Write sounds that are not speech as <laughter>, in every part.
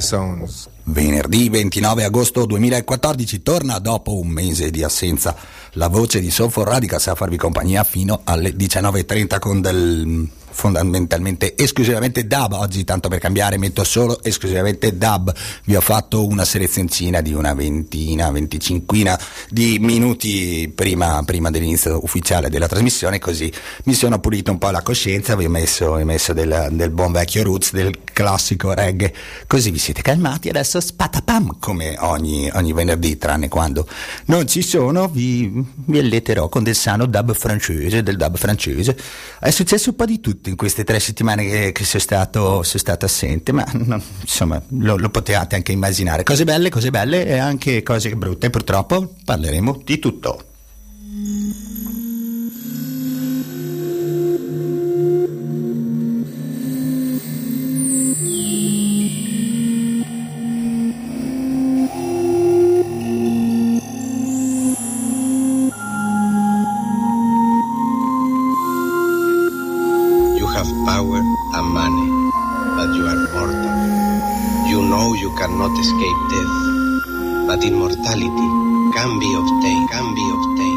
Sounds. Venerdì 29 agosto 2014 torna dopo un mese di assenza la voce di Soulful Radicals a farvi compagnia fino alle 19.30 con del fondamentalmente esclusivamente dub. Oggi, tanto per cambiare, metto solo esclusivamente dub. Vi ho fatto una selezioncina di una ventina, venticinquina di minuti prima, prima dell'inizio ufficiale della trasmissione, così mi sono pulito un po' la coscienza. Vi ho messo, ho messo del, del, buon vecchio roots, del classico reggae, così vi siete calmati. Adesso spatapam, come ogni, ogni venerdì, tranne quando non ci sono, vi, vi alletterò con del sano dub francese, del dub francese. È successo un po' di tutto in queste tre settimane che, che sono, stato, sono, stato, assente, ma no, insomma lo, lo, potevate anche immaginare. Cose belle, cose belle e anche cose brutte, purtroppo parleremo di tutto. can be obtained, can be obtained.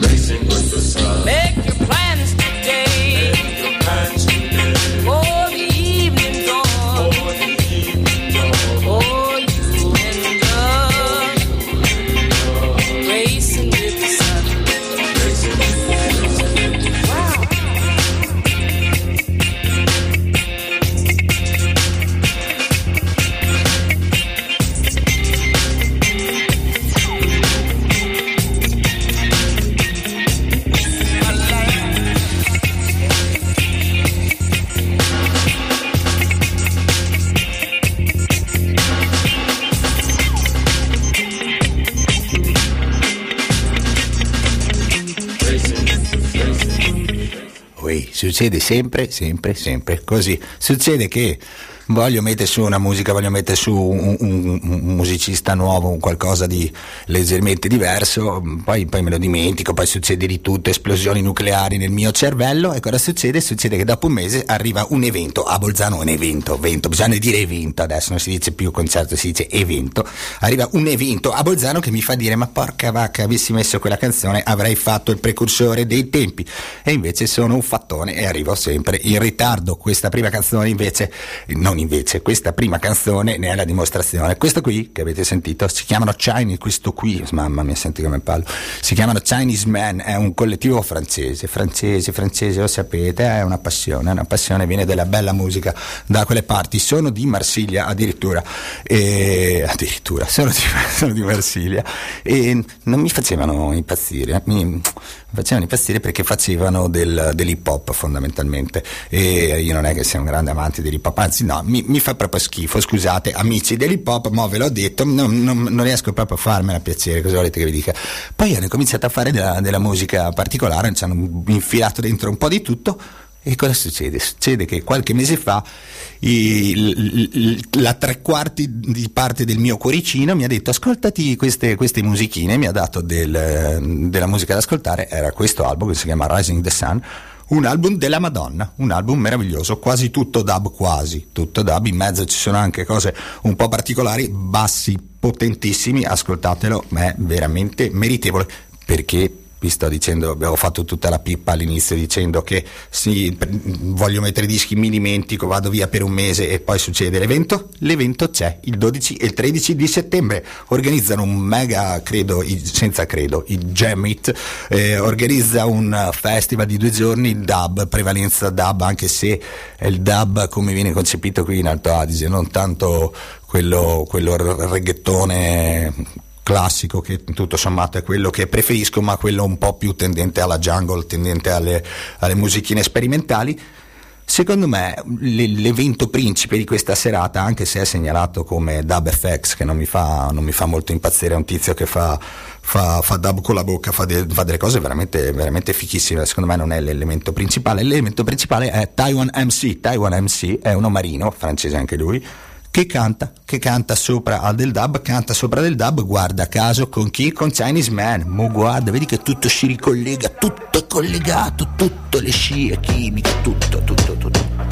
Racing with the sun. Make succede sempre, sempre, sempre così. Succede che voglio mettere su una musica, voglio mettere su un, un- un musicista nuovo, un qualcosa di leggermente diverso, poi, poi me lo dimentico, poi succede di tutto, esplosioni nucleari nel mio cervello. E cosa succede? Succede che dopo un mese arriva un evento, a Bolzano un evento, evento, bisogna dire evento adesso, non si dice più concerto, si dice evento, arriva un evento a Bolzano che mi fa dire ma porca vacca, avessi messo quella canzone avrei fatto il precursore dei tempi. E invece sono un fattone e arrivo sempre in ritardo. Questa prima canzone invece, non invece, questa prima canzone ne è la dimostrazione. Questo qui che avete sentito si chiamano Chinese, questo qui, mamma mia, senti come parlo, si chiamano Chinese Man, è un collettivo francese, francese, francese, lo sapete, è una passione, è una passione, viene della bella musica da quelle parti, sono di Marsiglia addirittura, e, addirittura, sono di, <laughs> sono di Marsiglia e non mi facevano impazzire, mi facevano impazzire perché facevano del, dell'hip hop fondamentalmente e io non è che sia un grande amante dell'hip hop, anzi no, mi, mi fa proprio schifo, scusate amici dell'hip hop, ma ve l'ho detto, non, non- non riesco proprio a farmela piacere, cosa volete che vi dica? Poi hanno cominciato a fare della, della musica particolare, ci hanno infilato dentro un po' di tutto e cosa succede? Succede che qualche mese fa i- l- l- la tre quarti di parte del mio cuoricino mi ha detto ascoltati queste, queste musichine, mi ha dato del- della musica da ascoltare, era questo album che si chiama Rising the Sun, un album della Madonna, un album meraviglioso, quasi tutto dub, quasi tutto dub, in mezzo ci sono anche cose un po' particolari, bassi potentissimi, ascoltatelo, ma è veramente meritevole perché vi sto dicendo, abbiamo fatto tutta la pippa all'inizio dicendo che sì, voglio mettere i dischi, mi dimentico, vado via per un mese e poi succede l'evento. L'evento c'è il 12 e il 13 di settembre. Organizzano un mega, credo, senza credo, il Jam It, eh, organizza un festival di due giorni, dub, prevalenza dub, anche se è il dub come viene concepito qui in Alto Adige, non tanto quello, quello reggaetone classico che tutto sommato è quello che preferisco ma quello un po' più tendente alla jungle tendente alle, alle musichine sperimentali. Secondo me le- l'evento principe di questa serata, anche se è segnalato come Dub FX, che non mi fa, non mi fa molto impazzire, è un tizio che fa, fa, fa dub con la bocca, fa, de- fa delle cose veramente, veramente fichissime, secondo me non è l'elemento principale, l'elemento principale è Taiwan MC, Taiwan MC è uno marino, francese anche lui, che canta, che canta sopra al del dub, canta sopra del dub, guarda caso con chi? Con Chinese Man, mo guarda, vedi che tutto si ricollega, tutto è collegato, tutto le scie chimiche, tutto, tutto, tutto.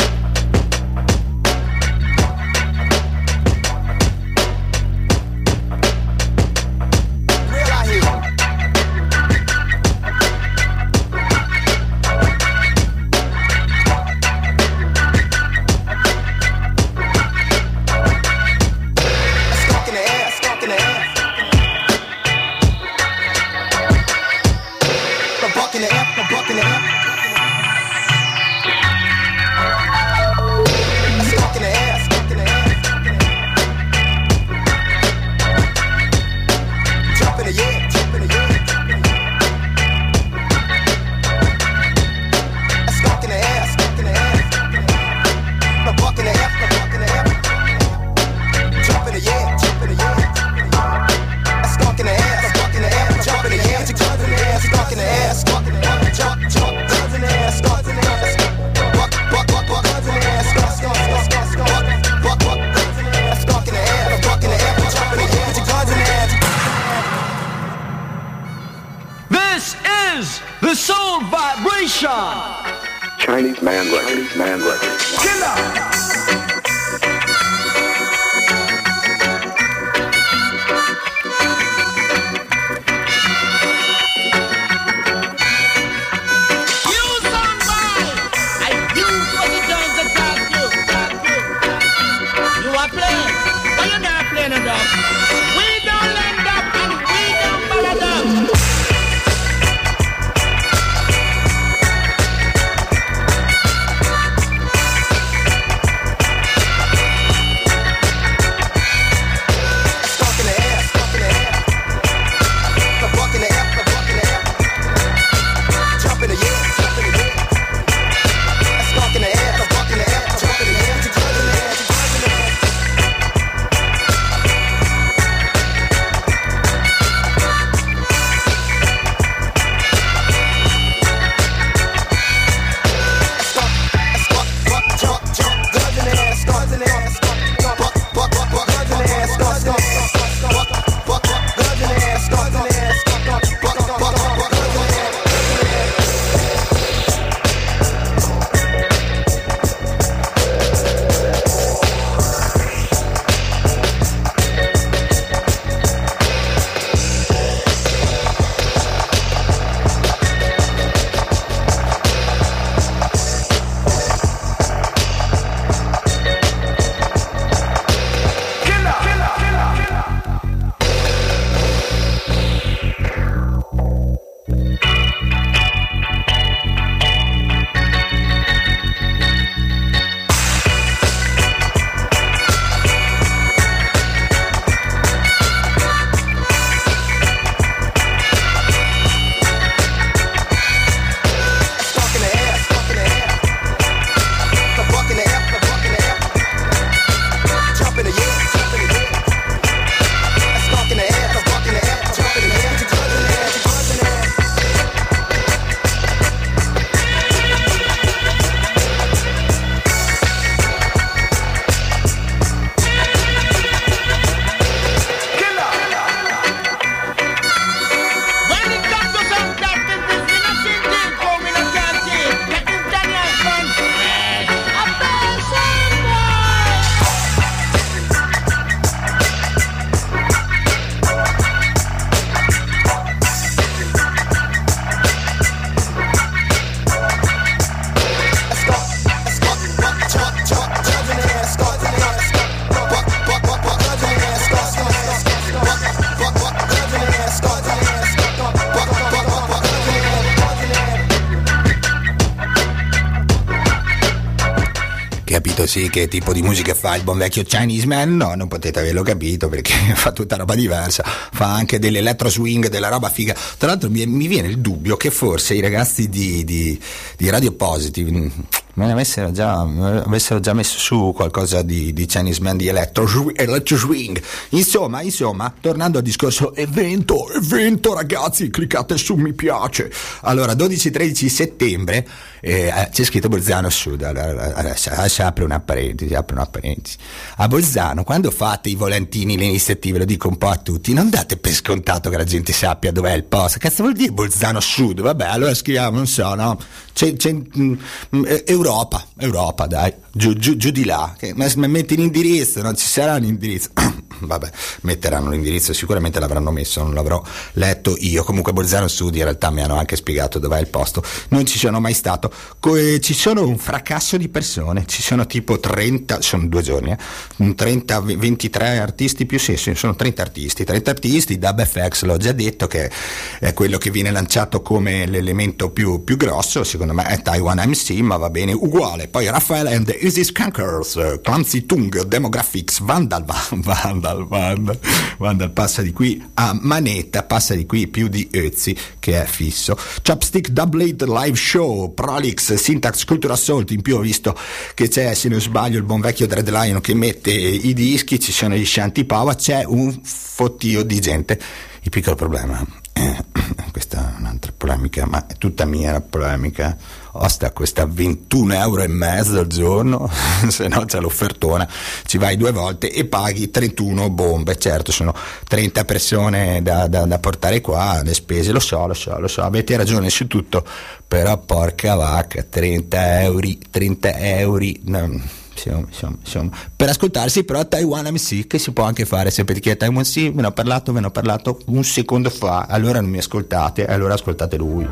Sì che tipo di musica fa il buon vecchio Chinese Man? No, non potete averlo capito perché <laughs> fa tutta roba diversa, fa anche dell'electro swing, della roba figa. Tra l'altro mi, mi viene il dubbio che forse i ragazzi di, di, di Radio Positive mm, me ne avessero già, avessero già messo su qualcosa di, di Chinese Man di electro, electro swing. Insomma, insomma, tornando al discorso evento, evento ragazzi, cliccate su mi piace. Allora, 12-13 settembre eh, c'è scritto Bolzano Sud, allora, adesso, adesso apre una parentesi, apre una parentesi. A Bolzano, quando fate i volantini, le iniziative, lo dico un po' a tutti, non date per scontato che la gente sappia dov'è il posto. Cazzo vuol dire Bolzano Sud? Vabbè, allora scriviamo, non so, no? C'è, c'è, mm, mm, eh, Europa, Europa, dai, giù, giù, giù di là. Ma metti l'indirizzo, non ci sarà un indirizzo. <coughs> Vabbè, metteranno l'indirizzo, sicuramente l'avranno messo, non l'avrò letto io. Comunque Bolzano Sud in realtà mi hanno anche spiegato dov'è il posto. Non ci sono mai stato. Co- eh, ci sono un fracasso di persone, ci sono tipo 30, sono due giorni, eh, un 30, 23 artisti più sì, sono 30 artisti, 30 artisti, Dub FX l'ho già detto che è quello che viene lanciato come l'elemento più, più grosso, secondo me è Taiwan MC, ma va bene uguale. Poi Raphael and the Easy Skankers, eh, Clumsy Tung, Demographics, Vandal, Vandal, Vandal, Vandal passa di qui a manetta, passa di qui più di Ötzi che è fisso. Chopstick Doubled Live Show, Prolix, Syntax Culture Assault, in più ho visto che c'è, se non sbaglio, il buon vecchio Dread Lion che mette i dischi, ci sono gli Shanty Pava, c'è un fottio di gente. Il piccolo problema, eh, questo è <coughs> un altro polemica, ma è tutta mia la polemica. Osta questa 21 euro e mezzo al giorno, <laughs> se no c'è l'offertona, ci vai due volte e paghi 31 bombe. Certo, sono 30 persone da, da- da portare qua, le spese, lo so, lo so, lo so, avete ragione su tutto, però porca vacca, 30 euro, 30 euro. no, insomma, insomma, insomma. Per ascoltarsi però Taiwan MC che si può anche fare, sapete chi è Taiwan MC? Ve ne ho parlato, ve ne ho parlato un secondo fa, allora non mi ascoltate, allora ascoltate lui.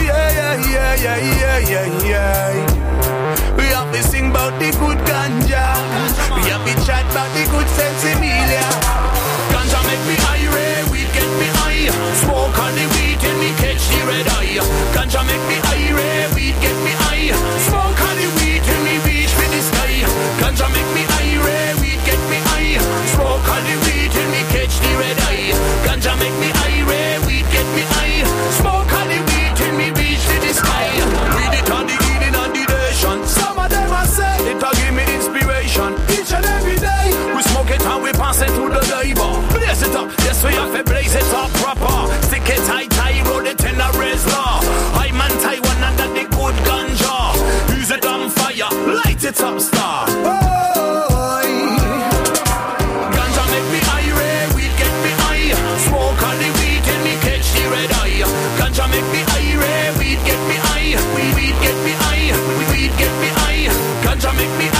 Yeah, yeah, yeah, yeah, yeah. We have to sing about the good ganja. We have to chat about the good sensimilia. Up, star. Ganja make me high, weed get me high. Smoke on the weed till me catch the red eye. Ganja make me high, weed get me high. Weed, weed get me high, weed, weed get me high. Ganja make me high,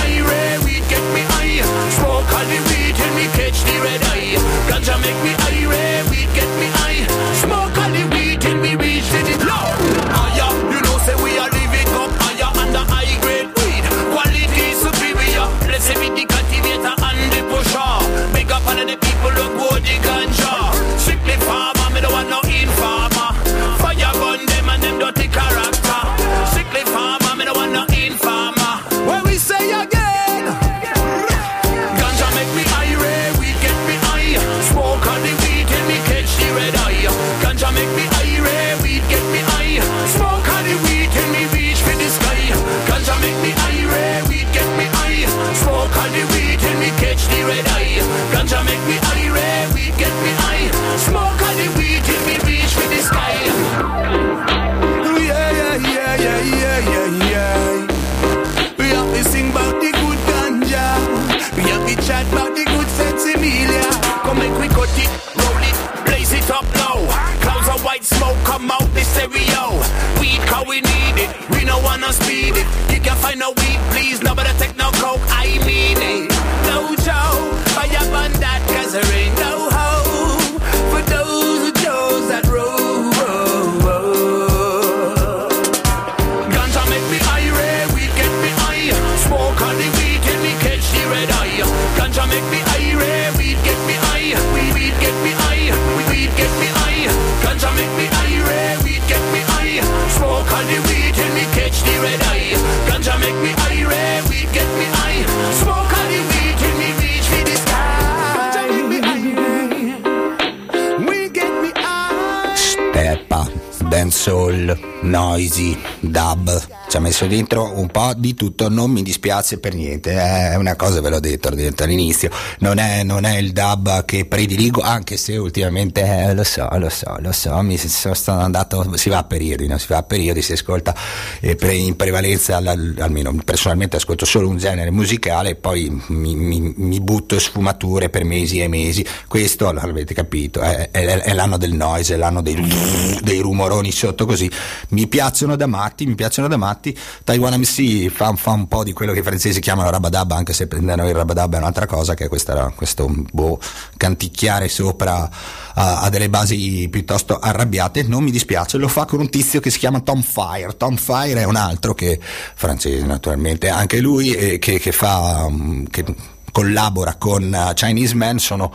dub. Ci ha messo dentro un po' di tutto, non mi dispiace per niente, è una cosa ve l'ho detto all'inizio, non è, non è il dub che prediligo, anche se ultimamente eh, lo so, lo so, lo so, mi sono andato, si va a periodi, no? si va a periodi, si ascolta eh, in prevalenza, almeno personalmente ascolto solo un genere musicale e poi mi, mi- mi butto sfumature per mesi e mesi, questo l'avete capito, è, è- è l'anno del noise, è l'anno dei, dei rumoroni sotto così, mi piacciono da matti, mi piacciono da matti, Taiwan MC fa, fa un po' di quello che i francesi chiamano rabadab, anche se per noi il rabadab è un'altra cosa, che è questa, questo boh, canticchiare sopra a, a delle basi piuttosto arrabbiate, non mi dispiace, lo fa con un tizio che si chiama Tom Fire, Tom Fire è un altro che, francese naturalmente, anche lui eh, che, che fa... mm, Che, collabora con uh, Chinese Man, sono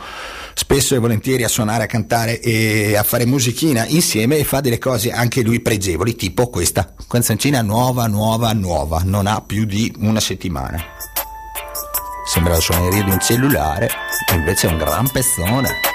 spesso e volentieri a suonare, a cantare e a fare musichina insieme e fa delle cose anche lui pregevoli, tipo questa canzoncina nuova, nuova, nuova, non ha più di una settimana. Sembra la suoneria di un cellulare, invece è un gran pezzone.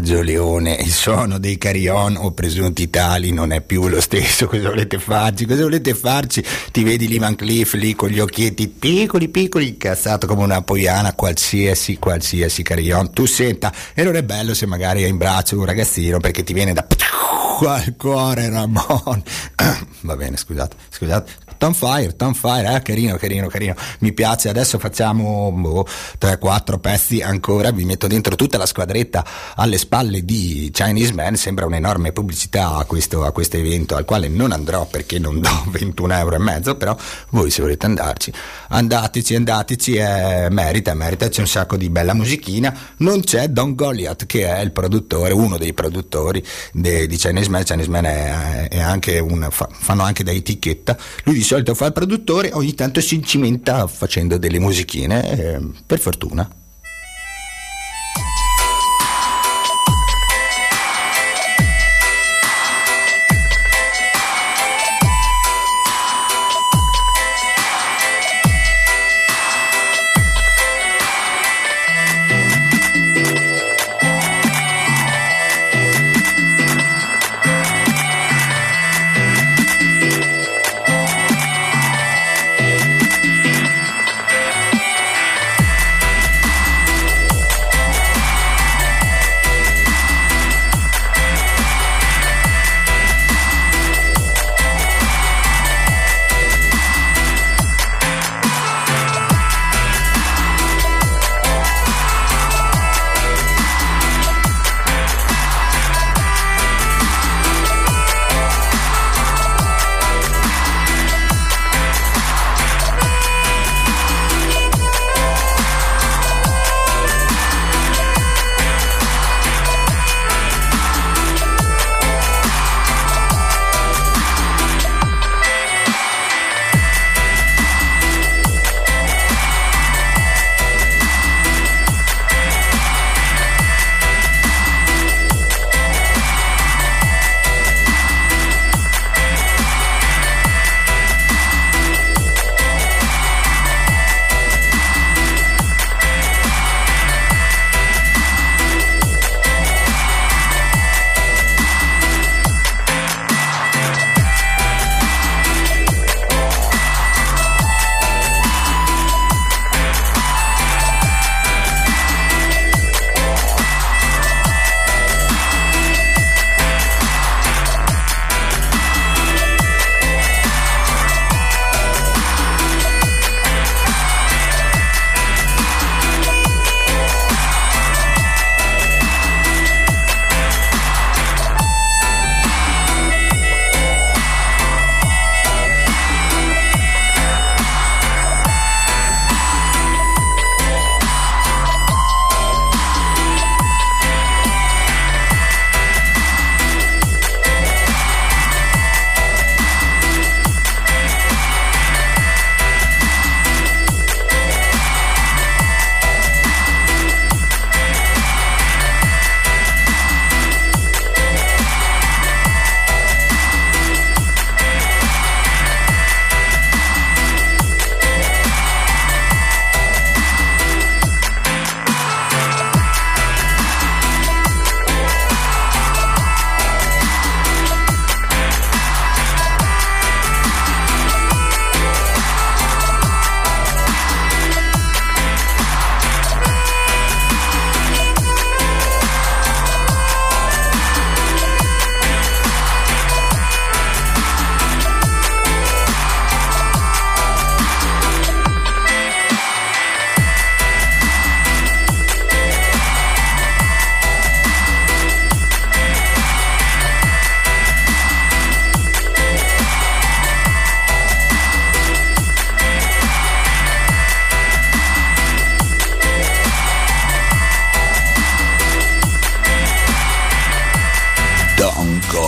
Leone, il suono dei carillon o presunti tali non è più lo stesso. <laughs> Cosa volete farci? Cosa volete farci? Ti vedi lì Van Cliff lì con gli occhietti piccoli, piccoli, incazzato come una poiana, qualsiasi, qualsiasi carillon. Tu senta, e non è bello se magari hai in braccio un ragazzino perché ti viene da <laughs> al cuore Ramon. <clears throat> Va bene, scusate, scusate. Tom Fire, Tom Fire, eh, carino, carino, carino. Mi piace. Adesso facciamo boh, 3-4 pezzi ancora. Vi metto dentro tutta la squadretta alle spalle di Chinese Man. Sembra un'enorme pubblicità a questo, a questo evento al quale non andrò perché non do <laughs> 21 euro e mezzo. Però voi se volete andarci, andateci, andateci. Eh, merita, merita. C'è un sacco di bella musichina. Non c'è Don Goliath che è il produttore, uno dei produttori de, di Chinese Man. Chinese Man è, è anche un, fa, fanno anche da etichetta. Lui di solito fa il produttore, ogni tanto si incimenta facendo delle musichine, eh, per fortuna.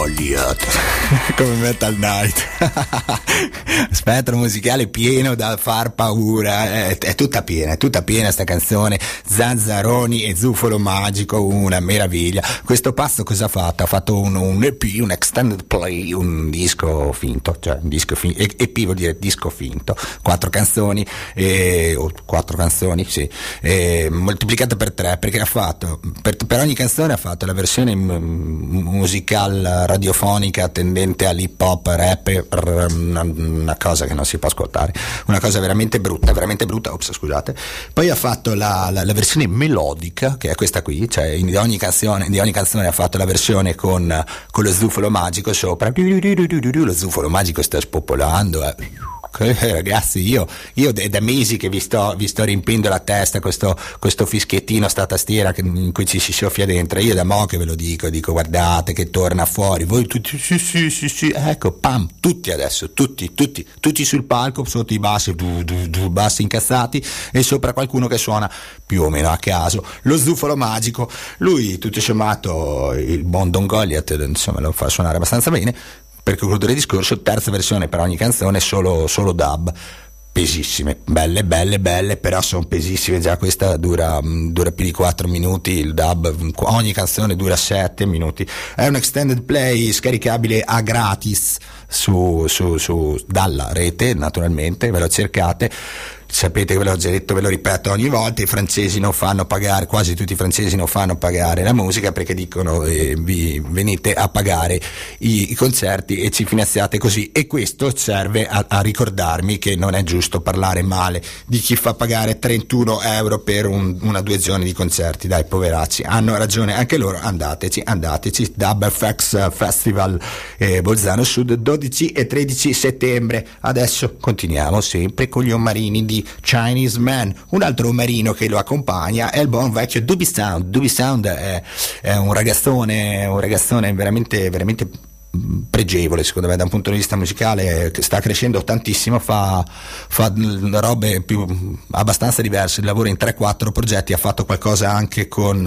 <laughs> come Metal Night. <laughs> Spettro musicale pieno da far paura, è, è tutta piena, è tutta piena sta canzone. Zanzaroni e Zufolo Magico, una meraviglia. Questo passo cosa ha fatto? Ha fatto un, un EP, un extended play, un disco finto, cioè un disco finto, EP vuol dire disco finto, quattro canzoni, eh, o quattro canzoni, sì, eh, moltiplicate per tre, perché ha fatto, per, per ogni canzone ha fatto la versione mm, musical radiofonica tendente all'hip hop, rap, una, una cosa che non si può ascoltare, una cosa veramente brutta, veramente brutta, ops scusate, poi ha fatto la, la- la versione melodica, che è questa qui, cioè di ogni canzone, di ogni canzone ha fatto la versione con, con lo zufolo magico sopra, lo zufolo magico sta spopolando, eh. <laughs> Ragazzi, io, io da mesi che vi sto, vi sto riempiendo la testa questo, questo fischiettino, sta tastiera in cui ci si soffia dentro. Io da mo' che ve lo dico, dico guardate che torna fuori. Voi tutti, sì, sì, sì, sì, ecco, pam, tutti adesso, tutti, tutti, tutti sul palco, sotto i bassi, du, du, du, bassi incazzati e sopra qualcuno che suona più o meno a caso. Lo zufolo magico, lui tutto sommato, il buon Don Goliath, insomma, lo fa suonare abbastanza bene. Per concludere il discorso, terza versione per ogni canzone, solo, solo dub. Pesissime, belle, belle, belle, però sono pesissime. Già questa dura, mh, dura più di 4 minuti. Il dub, mh, ogni canzone dura 7 minuti. È un extended play scaricabile a gratis su, su, su- dalla rete, naturalmente. Ve lo cercate. Sapete ve l'ho già detto, ve lo ripeto ogni volta, i francesi non fanno pagare, quasi tutti i francesi non fanno pagare la musica perché dicono eh, vi venite a pagare i, i concerti e ci finanziate così. E questo serve a, a ricordarmi che non è giusto parlare male di chi fa pagare 31 euro per un- una due giorni di concerti, dai poveracci, hanno ragione anche loro, andateci, andateci, Dub FX Festival eh, Bolzano Sud 12 e 13 settembre, adesso continuiamo sempre con gli omarini di Chinese Man, un altro omarino che lo accompagna è il buon vecchio Doobie Sound, Doobie Sound è, è un ragazzone, un ragazzone veramente, veramente mh, pregevole secondo me da un punto di vista musicale che sta crescendo tantissimo fa, fa robe più, abbastanza diverse lavora in 3-4 progetti ha fatto qualcosa anche con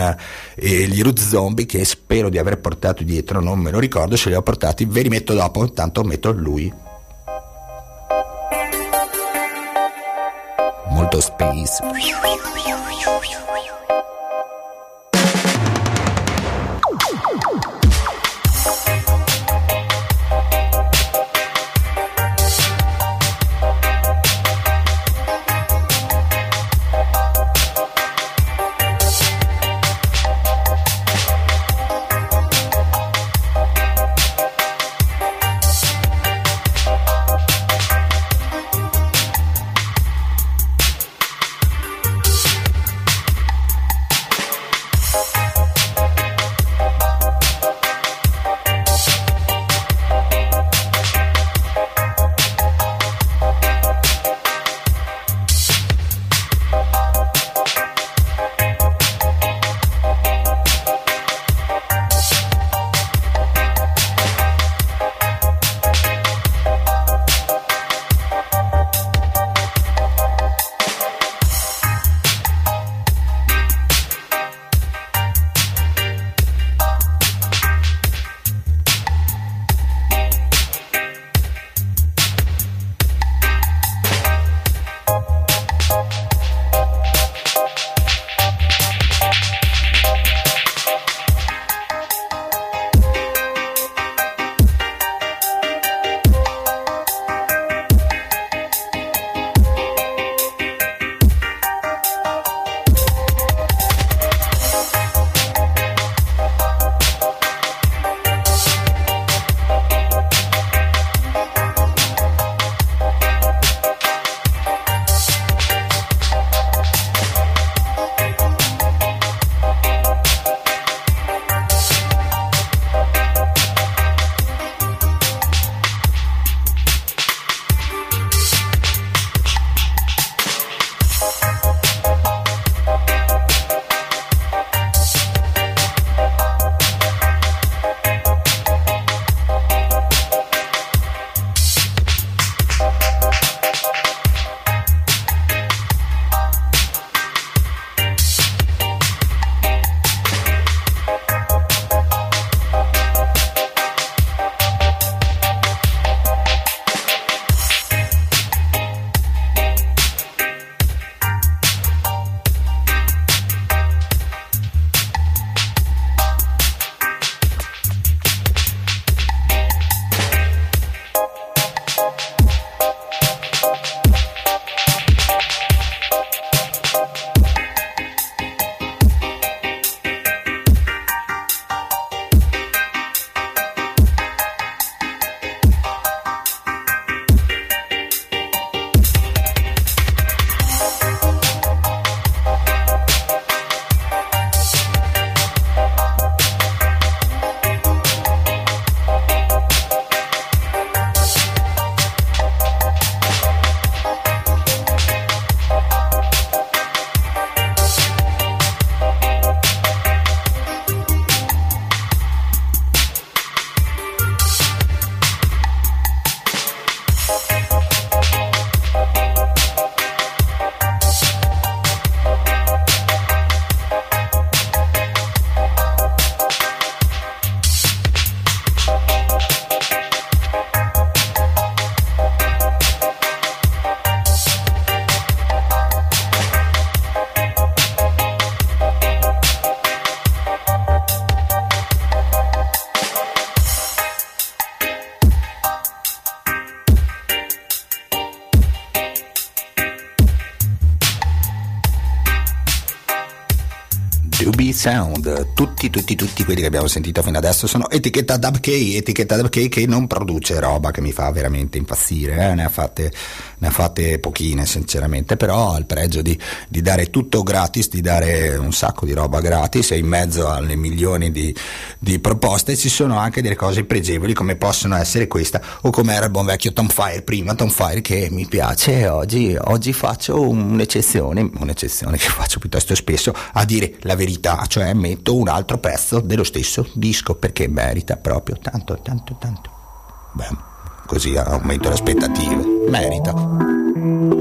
eh, gli Roots Zombie che spero di aver portato dietro non me lo ricordo se li ho portati ve li metto dopo intanto metto lui molto space Sound. Tutti, tutti, tutti quelli che abbiamo sentito fino adesso sono etichetta Dub K, etichetta Dub K che non produce roba che mi fa veramente impazzire, eh? ne, ha fatte, ne ha fatte pochine sinceramente, però ha il pregio di, di dare tutto gratis, di dare un sacco di roba gratis e in mezzo alle milioni di, di proposte ci sono anche delle cose pregevoli come possono essere questa o come era il buon vecchio Tom Fire prima, Tom Fire che mi piace oggi, oggi faccio un'eccezione, un'eccezione che faccio piuttosto spesso a dire la verità, cioè metto un altro pezzo dello stesso disco perché merita proprio tanto, tanto, tanto. Beh, così aumento le aspettative, merita.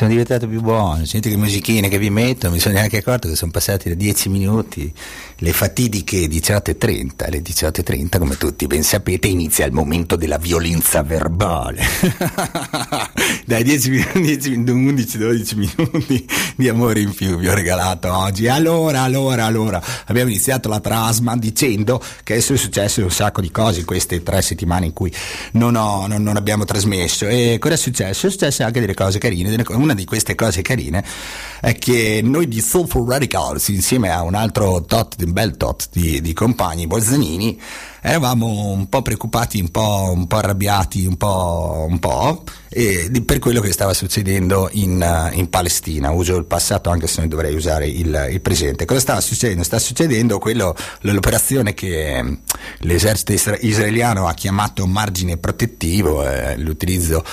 Sono diventato più buono, senti che musichine che vi metto, mi sono neanche accorto che sono passati da 10 minuti, le fatidiche 18.30, alle 18.30 come tutti ben sapete inizia il momento della violenza verbale. <laughs> Dai 10 minuti, 10, 11, 12 minuti di amore in più vi ho regalato oggi. Allora, allora, allora, abbiamo iniziato la trasma dicendo che adesso è successo un sacco di cose in queste tre settimane in cui non, ho, non, non abbiamo trasmesso. E cosa è successo? È successo anche delle cose carine. Una di queste cose carine è che noi di Soulful Radicals, insieme a un altro tot, un bel tot di, di compagni bolzanini, eravamo un po' preoccupati, un po', un po arrabbiati, un po', un po' e di- per quello che stava succedendo in, eh, in Palestina. Uso il passato anche se non dovrei usare il, il presente. Cosa stava succedendo? Sta succedendo quello, l'operazione che eh, l'esercito isra- israeliano ha chiamato margine protettivo, eh, l'utilizzo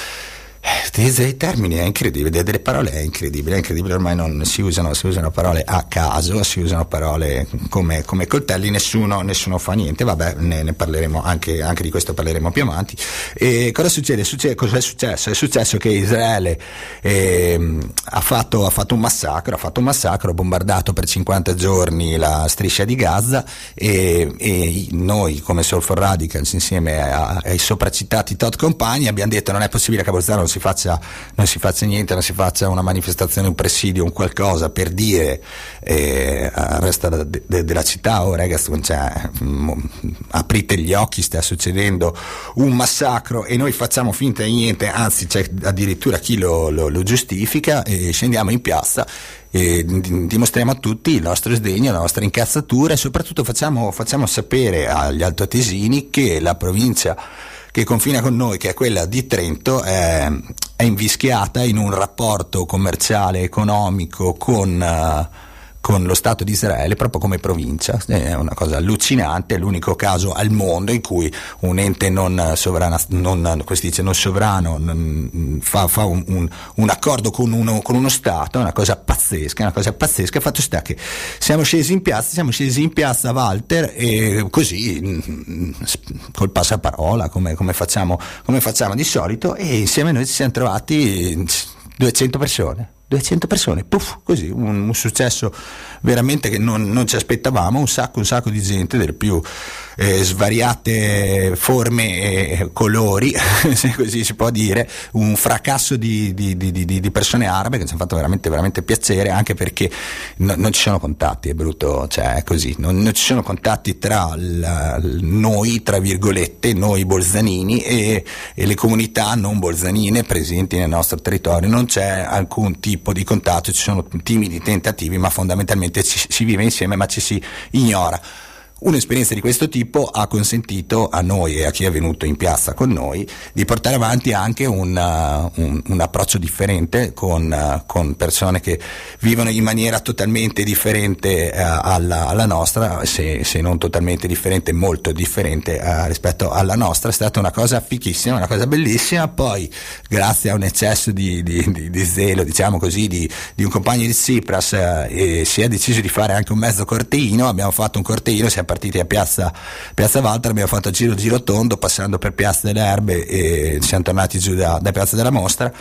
eh, utilizza dei termini è incredibile, delle- parole è incredibile, è incredibile, ormai non si usano, si usano parole a caso, si usano parole come, come coltelli, nessuno, nessuno fa niente, vabbè ne, ne parleremo anche, anche di questo parleremo più avanti. E cosa succede? Succede- cosa è successo? È successo che Israele ehm, ha, fatto, ha fatto un massacro, ha fatto un massacro, ha bombardato per 50 giorni la striscia di Gaza e, e noi come Soulful Radicals insieme a- ai sopracitati Todd Compagni abbiamo detto non è possibile che a Bolzano non si faccia, non si faccia niente, non si faccia una manifestazione, un presidio, un qualcosa per dire eh, al resto de- de- della città, oh ragazzi, cioè, aprite gli occhi, sta succedendo un massacro e noi facciamo finta di niente, anzi c'è addirittura chi lo, lo- lo giustifica e scendiamo in piazza e di- dimostriamo a tutti il nostro sdegno, la nostra incazzatura e soprattutto facciamo, facciamo sapere agli altoatesini che la provincia che confina con noi, che è quella di Trento, è, è invischiata in un rapporto commerciale, economico con, eh, con lo Stato di Israele proprio come provincia. È una cosa allucinante, è l'unico caso al mondo in cui un ente non sovrano, non, dice, non sovrano non- fa, fa un, un- un accordo con uno, con uno Stato, è una cosa pazzesca, una cosa pazzesca. Fatto sta che siamo scesi in piazza, siamo scesi in piazza Walter e così mm, col passaparola come, come facciamo, come facciamo di solito e insieme a noi ci siamo trovati 200 persone. 200 persone, puff, così, un, un successo veramente che non, non ci aspettavamo, un sacco, un sacco di gente delle più eh, svariate forme e colori, <laughs> se così si può dire, un fracasso di, di- di- di- persone arabe che ci hanno fatto veramente, veramente piacere, anche perché no- non ci sono contatti, è brutto, cioè è così, non, non ci sono contatti tra la- noi, tra virgolette, noi bolzanini e, e le comunità non bolzanine presenti nel nostro territorio, non c'è alcun tipo di contatto, ci sono timidi tentativi, ma fondamentalmente ci- si vive insieme ma ci si ignora. Un'esperienza di questo tipo ha consentito a noi e a chi è venuto in piazza con noi di portare avanti anche un, uh, un- un approccio differente con, uh, con persone che vivono in maniera totalmente differente uh, alla, alla nostra, se, se non totalmente differente, molto differente uh, rispetto alla nostra. È stata una cosa fichissima, una cosa bellissima. Poi, grazie a un eccesso di, di- di- di zelo, diciamo così, di, un compagno di Tsipras, eh, si è deciso di fare anche un mezzo corteino. Abbiamo fatto un corteino, siamo partiti a piazza, piazza Walter, abbiamo fatto giro giro tondo, passando per Piazza delle Erbe e siamo tornati giù da, da Piazza della Mostra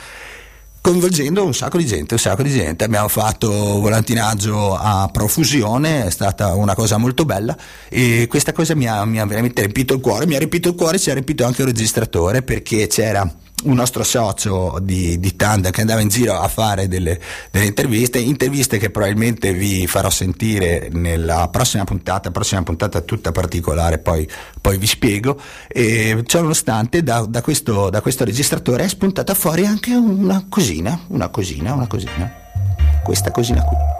coinvolgendo un sacco di gente, un sacco di gente. Abbiamo fatto volantinaggio a profusione, è stata una cosa molto bella e questa cosa mi ha, mi ha veramente riempito il cuore, mi ha riempito il cuore, ci ha riempito anche il registratore perché c'era un nostro socio di, di Tandem che andava in giro a fare delle, delle interviste, interviste che probabilmente vi farò sentire nella prossima puntata, prossima puntata tutta particolare, poi, poi vi spiego. E ciò nonostante da, da questo, da questo registratore è spuntata fuori anche una cosina, una cosina, una cosina, questa cosina qui.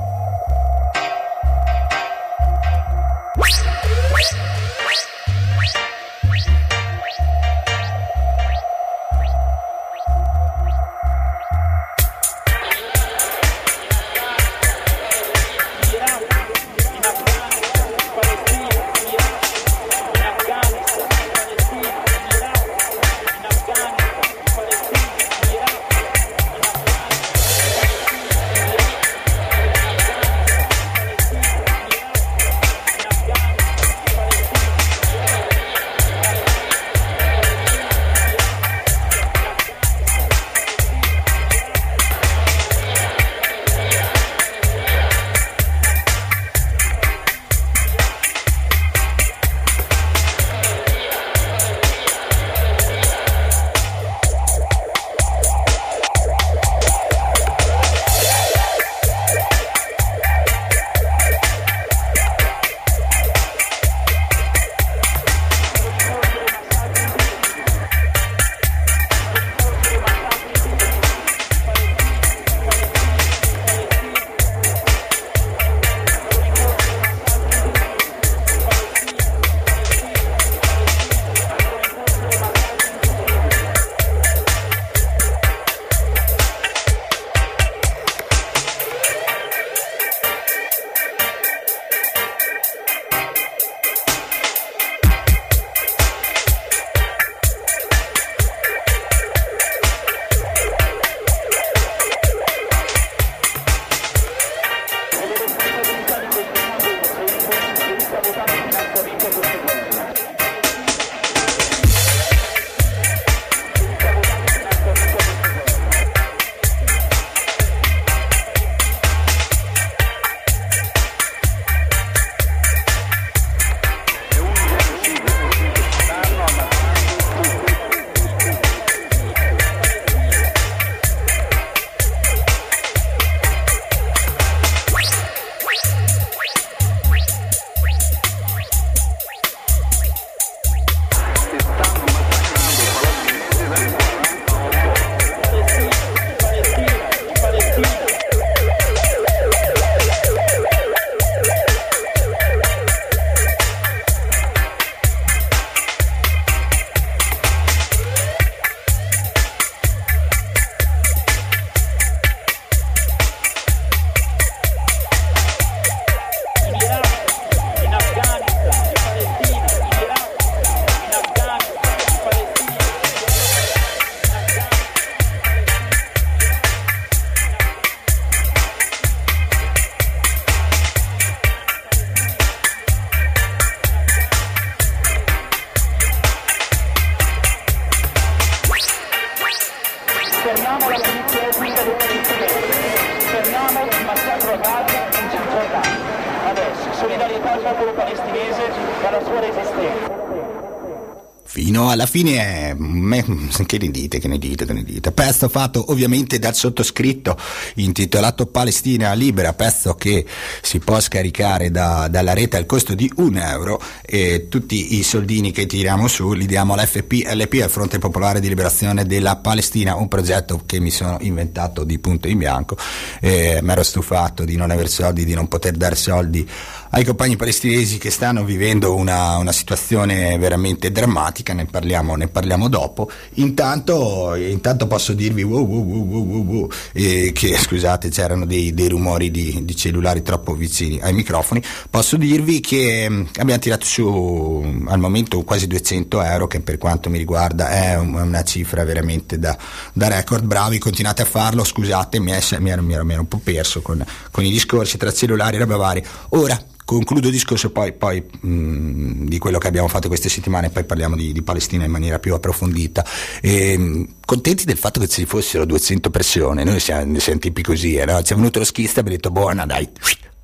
Fine, me- che ne dite, che ne dite, che ne dite. Pezzo fatto ovviamente dal sottoscritto, intitolato Palestina Libera, pezzo che si può scaricare da- dalla rete al costo di un euro e tutti i soldini che tiriamo su li diamo all'FPLP, al Fronte Popolare di Liberazione della Palestina, un progetto che mi sono inventato di punto in bianco. Eh, mi ero stufato di non aver soldi, di non poter dare soldi ai compagni palestinesi che stanno vivendo una, una situazione veramente drammatica, ne parliamo, ne parliamo dopo. Intanto, intanto posso dirvi wow, wow, wow, wow, wow, eh, che scusate c'erano dei, dei rumori di, di cellulari troppo vicini ai microfoni, posso dirvi che mm, abbiamo tirato su mm, al momento quasi 200 euro che per quanto mi riguarda è un- una cifra veramente da, da record, bravi, continuate a farlo, scusate mi, ero, mi ero- mi ero un po' perso con, con i discorsi tra cellulari e roba varie. Ora concludo il discorso poi, poi, mh, di quello che abbiamo fatto queste settimane, poi parliamo di, di Palestina in maniera più approfondita. E, mh, contenti del fatto che ci fossero 200 persone, noi siamo, siamo tipi così, eh, no? ci è venuto lo schista e abbiamo detto buona dai,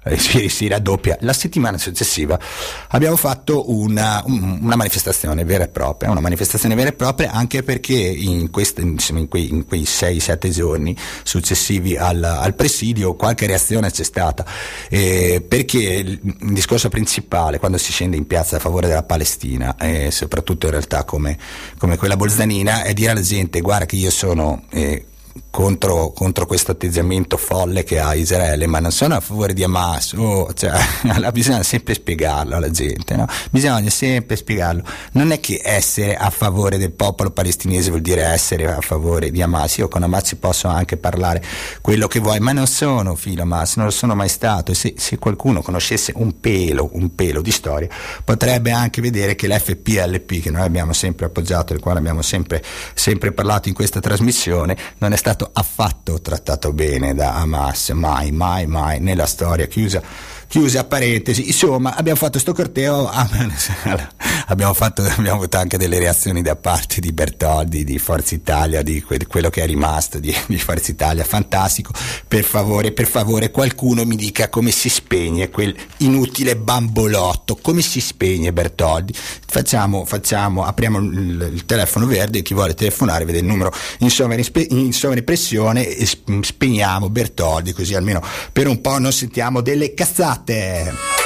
eh, si, si raddoppia. La settimana successiva abbiamo fatto una, un- una manifestazione vera e propria, una manifestazione vera e propria anche perché in, queste- in quei, quei 6-7 giorni successivi al, al presidio qualche reazione c'è stata, eh, perché il, il discorso principale quando si scende in piazza a favore della Palestina, e soprattutto in realtà come, come quella bolzanina, è dire alla gente guarda che io sono... eh, contro, contro questo atteggiamento folle che ha Israele, ma non sono a favore di Hamas, oh, cioè, <laughs> bisogna sempre spiegarlo alla gente, no? bisogna sempre spiegarlo. Non è che essere a favore del popolo palestinese vuol dire essere a favore di Hamas, io con Hamas posso anche parlare quello che vuoi, ma non sono filo Hamas, non lo sono mai stato se, se qualcuno conoscesse un pelo, un pelo di storia, potrebbe anche vedere che l'FPLP che noi abbiamo sempre appoggiato, del quale abbiamo sempre, sempre parlato in questa trasmissione, non è stato affatto trattato bene da Hamas, mai, mai, mai, nella storia chiusa. Chiusa parentesi, insomma, abbiamo fatto sto corteo, ah, <laughs> abbiamo, fatto, <laughs> abbiamo avuto anche delle reazioni da parte di Bertoldi, di Forza Italia, di, que- di quello che è rimasto di, di Forza Italia, fantastico. Per favore, per favore, qualcuno mi dica come si spegne quel inutile bambolotto, come si spegne Bertoldi. Facciamo, facciamo, apriamo il, il telefono verde, chi vuole telefonare vede il numero in sovraimpressione e sp- spegniamo Bertoldi, così almeno per un po' non sentiamo delle cazzate.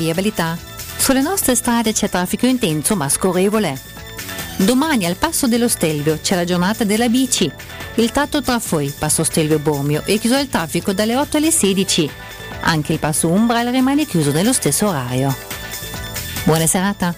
Viabilità. Sulle nostre strade c'è traffico intenso ma scorrevole. Domani al Passo dello Stelvio c'è la giornata della bici. Il tratto tra Foi, Passo Stelvio Bormio è chiuso al traffico dalle 8 alle 16. Anche il Passo Umbral rimane chiuso nello stesso orario. Buona serata.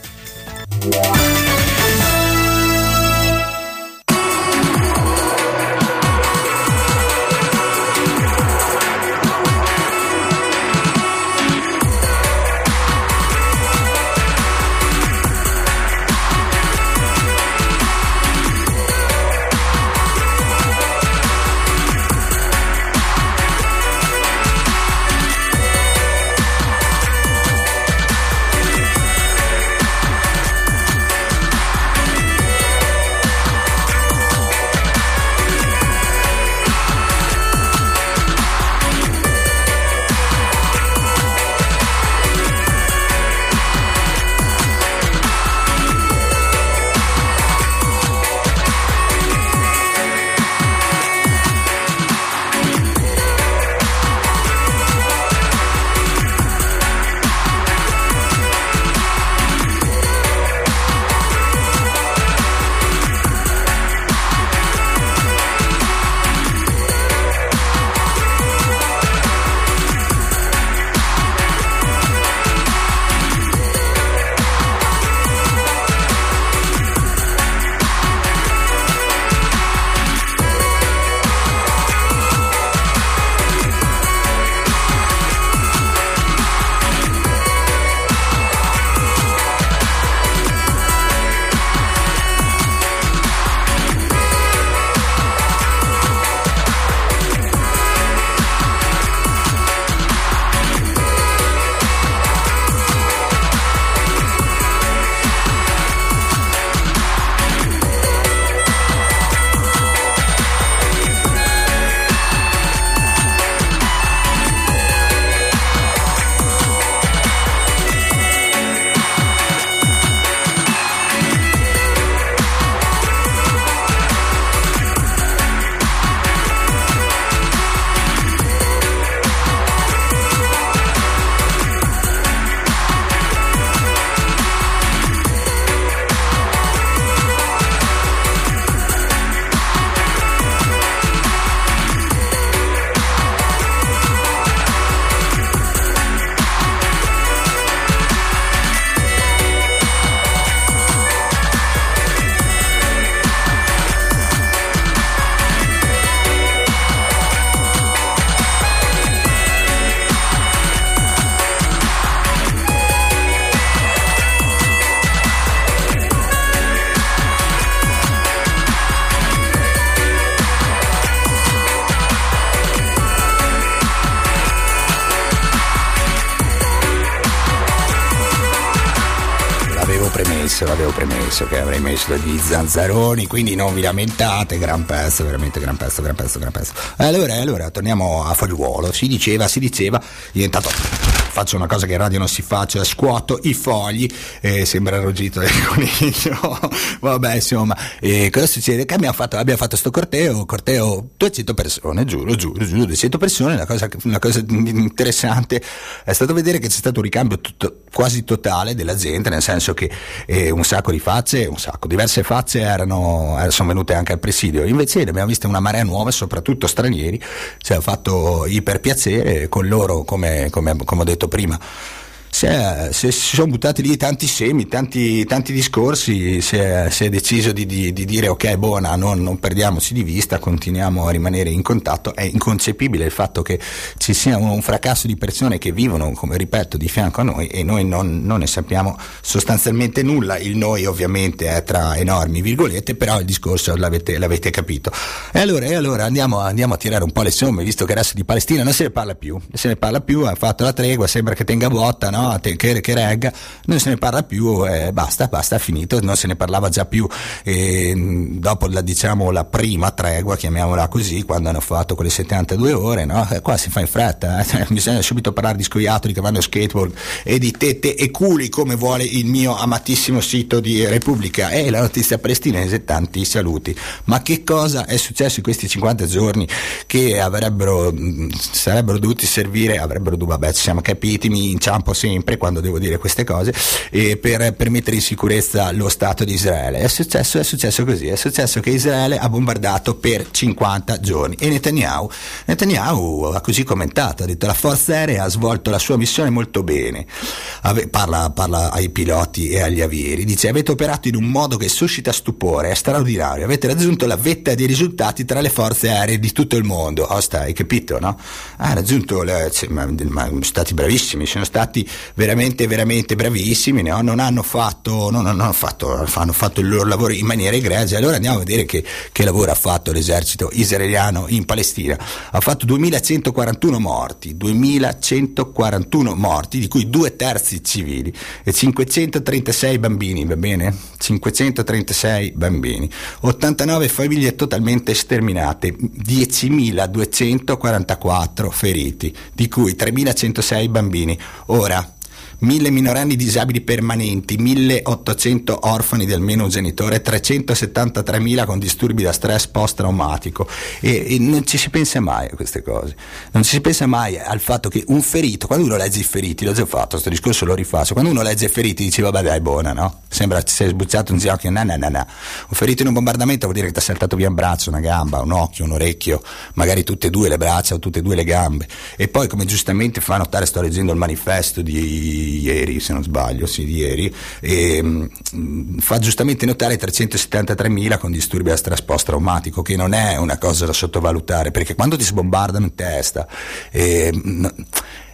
Messo degli zanzaroni, quindi non vi lamentate, gran pezzo, veramente gran pezzo, gran pezzo, gran pezzo. Allora, allora, torniamo a Fogliuolo, si diceva, si diceva, io intanto faccio una cosa che in radio non si fa, cioè scuoto i fogli, eh, sembra ruggito <laughs> del coniglio, vabbè insomma, e cosa succede? Che abbiamo fatto, abbiamo fatto sto corteo, corteo 200 persone, giuro, giuro, giuro, 200 persone, la cosa, una cosa interessante è stato vedere che c'è stato un ricambio tutto- quasi totale della gente, nel senso che eh, un sacco di facce, un sacco, diverse facce erano, eh, sono venute anche al presidio, invece ne abbiamo viste una marea nuova, soprattutto stranieri, ci ha fatto iper piacere con loro, come, come- come ho detto prima. Si, è- si- si sono buttati lì tanti semi, tanti, tanti discorsi, si è, si è deciso di, di- di dire ok, buona, non, non perdiamoci di vista, continuiamo a rimanere in contatto. È inconcepibile il fatto che ci sia un, un fracasso di persone che vivono, come ripeto, di fianco a noi e noi non, non ne sappiamo sostanzialmente nulla. Il noi ovviamente è tra enormi virgolette, però il discorso l'avete, l'avete capito. E allora, e allora andiamo, andiamo a tirare un po' le somme, visto che adesso di Palestina non se ne parla più, se ne parla più, ha fatto la tregua, sembra che tenga botta, no? Te- che, che regga, non se ne parla più, eh, basta, basta, finito, non se ne parlava già più eh, dopo la, diciamo, la prima tregua, chiamiamola così, quando hanno fatto quelle 72 ore, no? Eh, qua si fa in fretta, eh, <laughs> bisogna subito parlare di scoiattoli che vanno a skateboard e di tette e culi come vuole il mio amatissimo sito di Repubblica e la notizia palestinese, tanti saluti. Ma che cosa è successo in questi 50 giorni che avrebbero, mh, sarebbero dovuti servire, avrebbero dovuto, vabbè ci siamo capiti, mi inciampo sempre quando devo dire queste cose, per, per mettere in sicurezza lo Stato di Israele. È successo, è successo così, è successo che Israele ha bombardato per 50 giorni. E Netanyahu, Netanyahu ha così commentato, ha detto la forza aerea ha svolto la sua missione molto bene, Ave- parla, parla ai piloti e agli avieri, dice avete operato in un modo che suscita stupore, è straordinario, avete raggiunto la vetta dei risultati tra le forze aeree di tutto il mondo, oh, stai, hai capito no? Ha raggiunto, le, cioè, ma, ma sono stati bravissimi, sono stati veramente veramente bravissimi, no? non hanno fatto, non, non hanno fatto, hanno fatto il loro lavoro in maniera egregia, allora andiamo a vedere che, che lavoro ha fatto l'esercito israeliano in Palestina, ha fatto 2141 morti, 2141 morti, di cui due terzi civili e 536 bambini, va bene? 536 bambini, 89 famiglie totalmente sterminate, 10.244 feriti, di cui 3.106 bambini. Ora, 1000 minorenni disabili permanenti, 1800 orfani di almeno un genitore, 373.000 con disturbi da stress post-traumatico. E, e non ci si pensa mai a queste cose, non ci si pensa mai al fatto che un ferito, quando uno legge i feriti, l'ho già fatto, questo discorso lo rifaccio, quando uno legge i feriti dice vabbè dai buona, no? Sembra ti sei sbucciato un ginocchio, no no no no, un ferito in un bombardamento vuol dire che ti ha saltato via un braccio, una gamba, un occhio, un orecchio, magari tutte e due le braccia o tutte e due le gambe. E poi come giustamente fa notare, sto leggendo il manifesto di ieri, se non sbaglio, sì, di ieri, e, mh, fa giustamente notare 373.000 con disturbi da stress post-traumatico, che non è una cosa da sottovalutare, perché quando ti sbombardano in testa, eh, mh,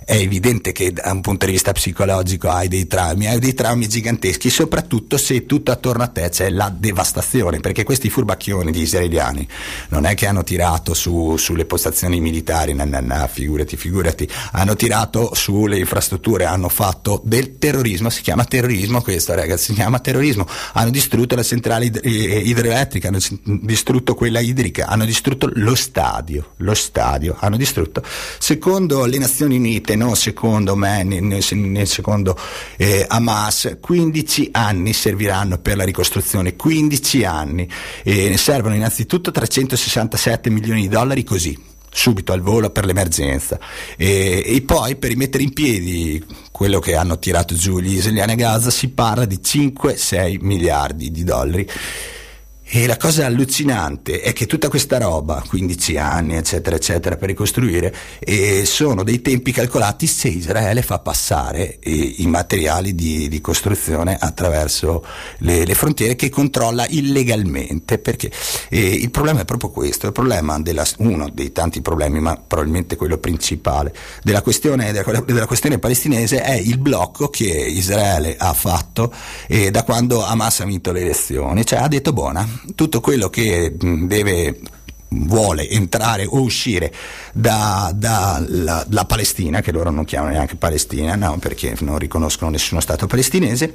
è evidente che da un punto di vista psicologico hai dei traumi, hai dei traumi giganteschi, soprattutto se tutto attorno a te c'è la devastazione, perché questi furbacchioni di israeliani non è che hanno tirato su, sulle postazioni militari, na, na, na, figurati, figurati, hanno tirato sulle infrastrutture, hanno fatto del terrorismo, si chiama terrorismo questo ragazzi, si chiama terrorismo, hanno distrutto la centrale id- eh, idroelettrica, hanno distrutto quella idrica, hanno distrutto lo stadio, lo stadio, hanno distrutto, secondo le Nazioni Unite, non secondo me, né, né- secondo eh, Hamas, 15 anni serviranno per la ricostruzione, 15 anni, e servono innanzitutto 367 milioni di dollari così, subito al volo per l'emergenza. E, e poi per rimettere in piedi quello che hanno tirato giù gli israeliani a Gaza si parla di 5-6 miliardi di dollari e la cosa allucinante è che tutta questa roba, 15 anni, eccetera, eccetera, per ricostruire, eh, sono dei tempi calcolati se Israele fa passare eh, i materiali di, di costruzione attraverso le, le frontiere che controlla illegalmente. Perché eh, il problema è proprio questo: della, uno dei tanti problemi, ma probabilmente quello principale, della questione, della, della questione palestinese è il blocco che Israele ha fatto eh, da quando Hamas ha vinto le elezioni. Cioè ha detto buona tutto quello che deve vuole entrare o uscire dalla da la Palestina, che loro non chiamano neanche Palestina, no, perché non riconoscono nessuno Stato palestinese,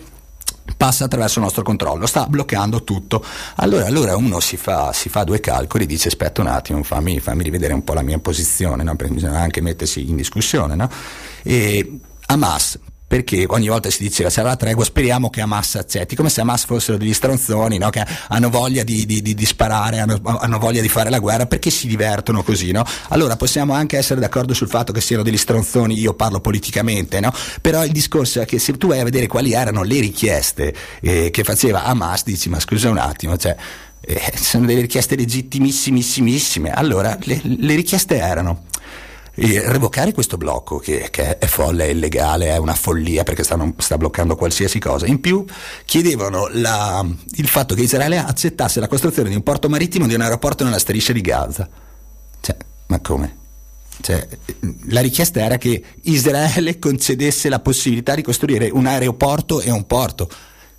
passa attraverso il nostro controllo, sta bloccando tutto. Allora, allora uno si fa, si fa due calcoli, dice aspetta un attimo, fammi, fammi rivedere un po' la mia posizione, no? perché bisogna anche mettersi in discussione. No? E Hamas, perché ogni volta si diceva sarà la tregua, speriamo che Hamas accetti, come se Hamas fossero degli stronzoni no? che hanno voglia di, di- di- di sparare, hanno, hanno voglia di fare la guerra, perché si divertono così, no? Allora possiamo anche essere d'accordo sul fatto che siano degli stronzoni, io parlo politicamente, no? Però il discorso è che se tu vai a vedere quali erano le richieste eh, che faceva Hamas, dici ma scusa un attimo, cioè... eh, sono delle richieste legittimissimissime. Allora, le- le richieste erano e revocare questo blocco che, che è folle, è illegale, è una follia perché stanno, sta bloccando qualsiasi cosa. In più chiedevano la- il fatto che Israele accettasse la costruzione di un porto marittimo di un aeroporto nella striscia di Gaza. Cioè, ma come? Cioè, la richiesta era che Israele concedesse la possibilità di costruire un aeroporto e un porto.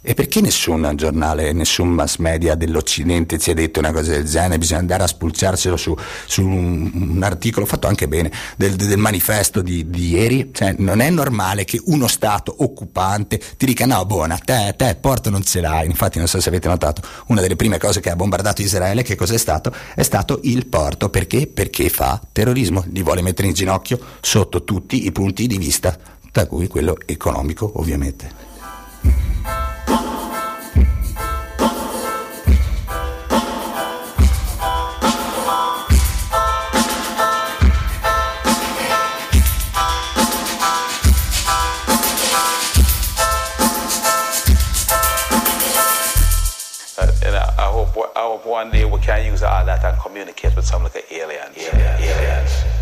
E perché nessun giornale, nessun mass media dell'Occidente ci ha detto una cosa del genere? Bisogna andare a spulciarselo su, su un, un articolo fatto anche bene del, del manifesto di, di ieri. Cioè, non è normale che uno Stato occupante ti dica no, buona, te, te, porto non ce l'hai. Infatti, non so se avete notato, una delle prime cose che ha bombardato Israele, che cos'è stato? È stato il porto. Perché? Perché fa terrorismo, li vuole mettere in ginocchio sotto tutti i punti di vista, tra cui quello economico, ovviamente. One day we can use all that and communicate with some of the aliens. aliens.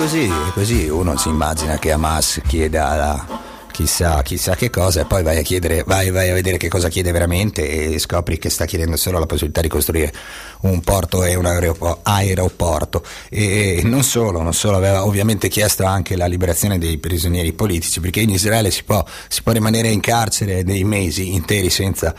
Così, così uno si immagina che Hamas chieda chissà, chissà che cosa e poi vai a, chiedere, vai, vai a vedere che cosa chiede veramente e scopri che sta chiedendo solo la possibilità di costruire un porto e un aeropo- aeroporto. E non solo, non solo, aveva ovviamente chiesto anche la liberazione dei prigionieri politici perché in Israele si può, si può rimanere in carcere dei mesi interi senza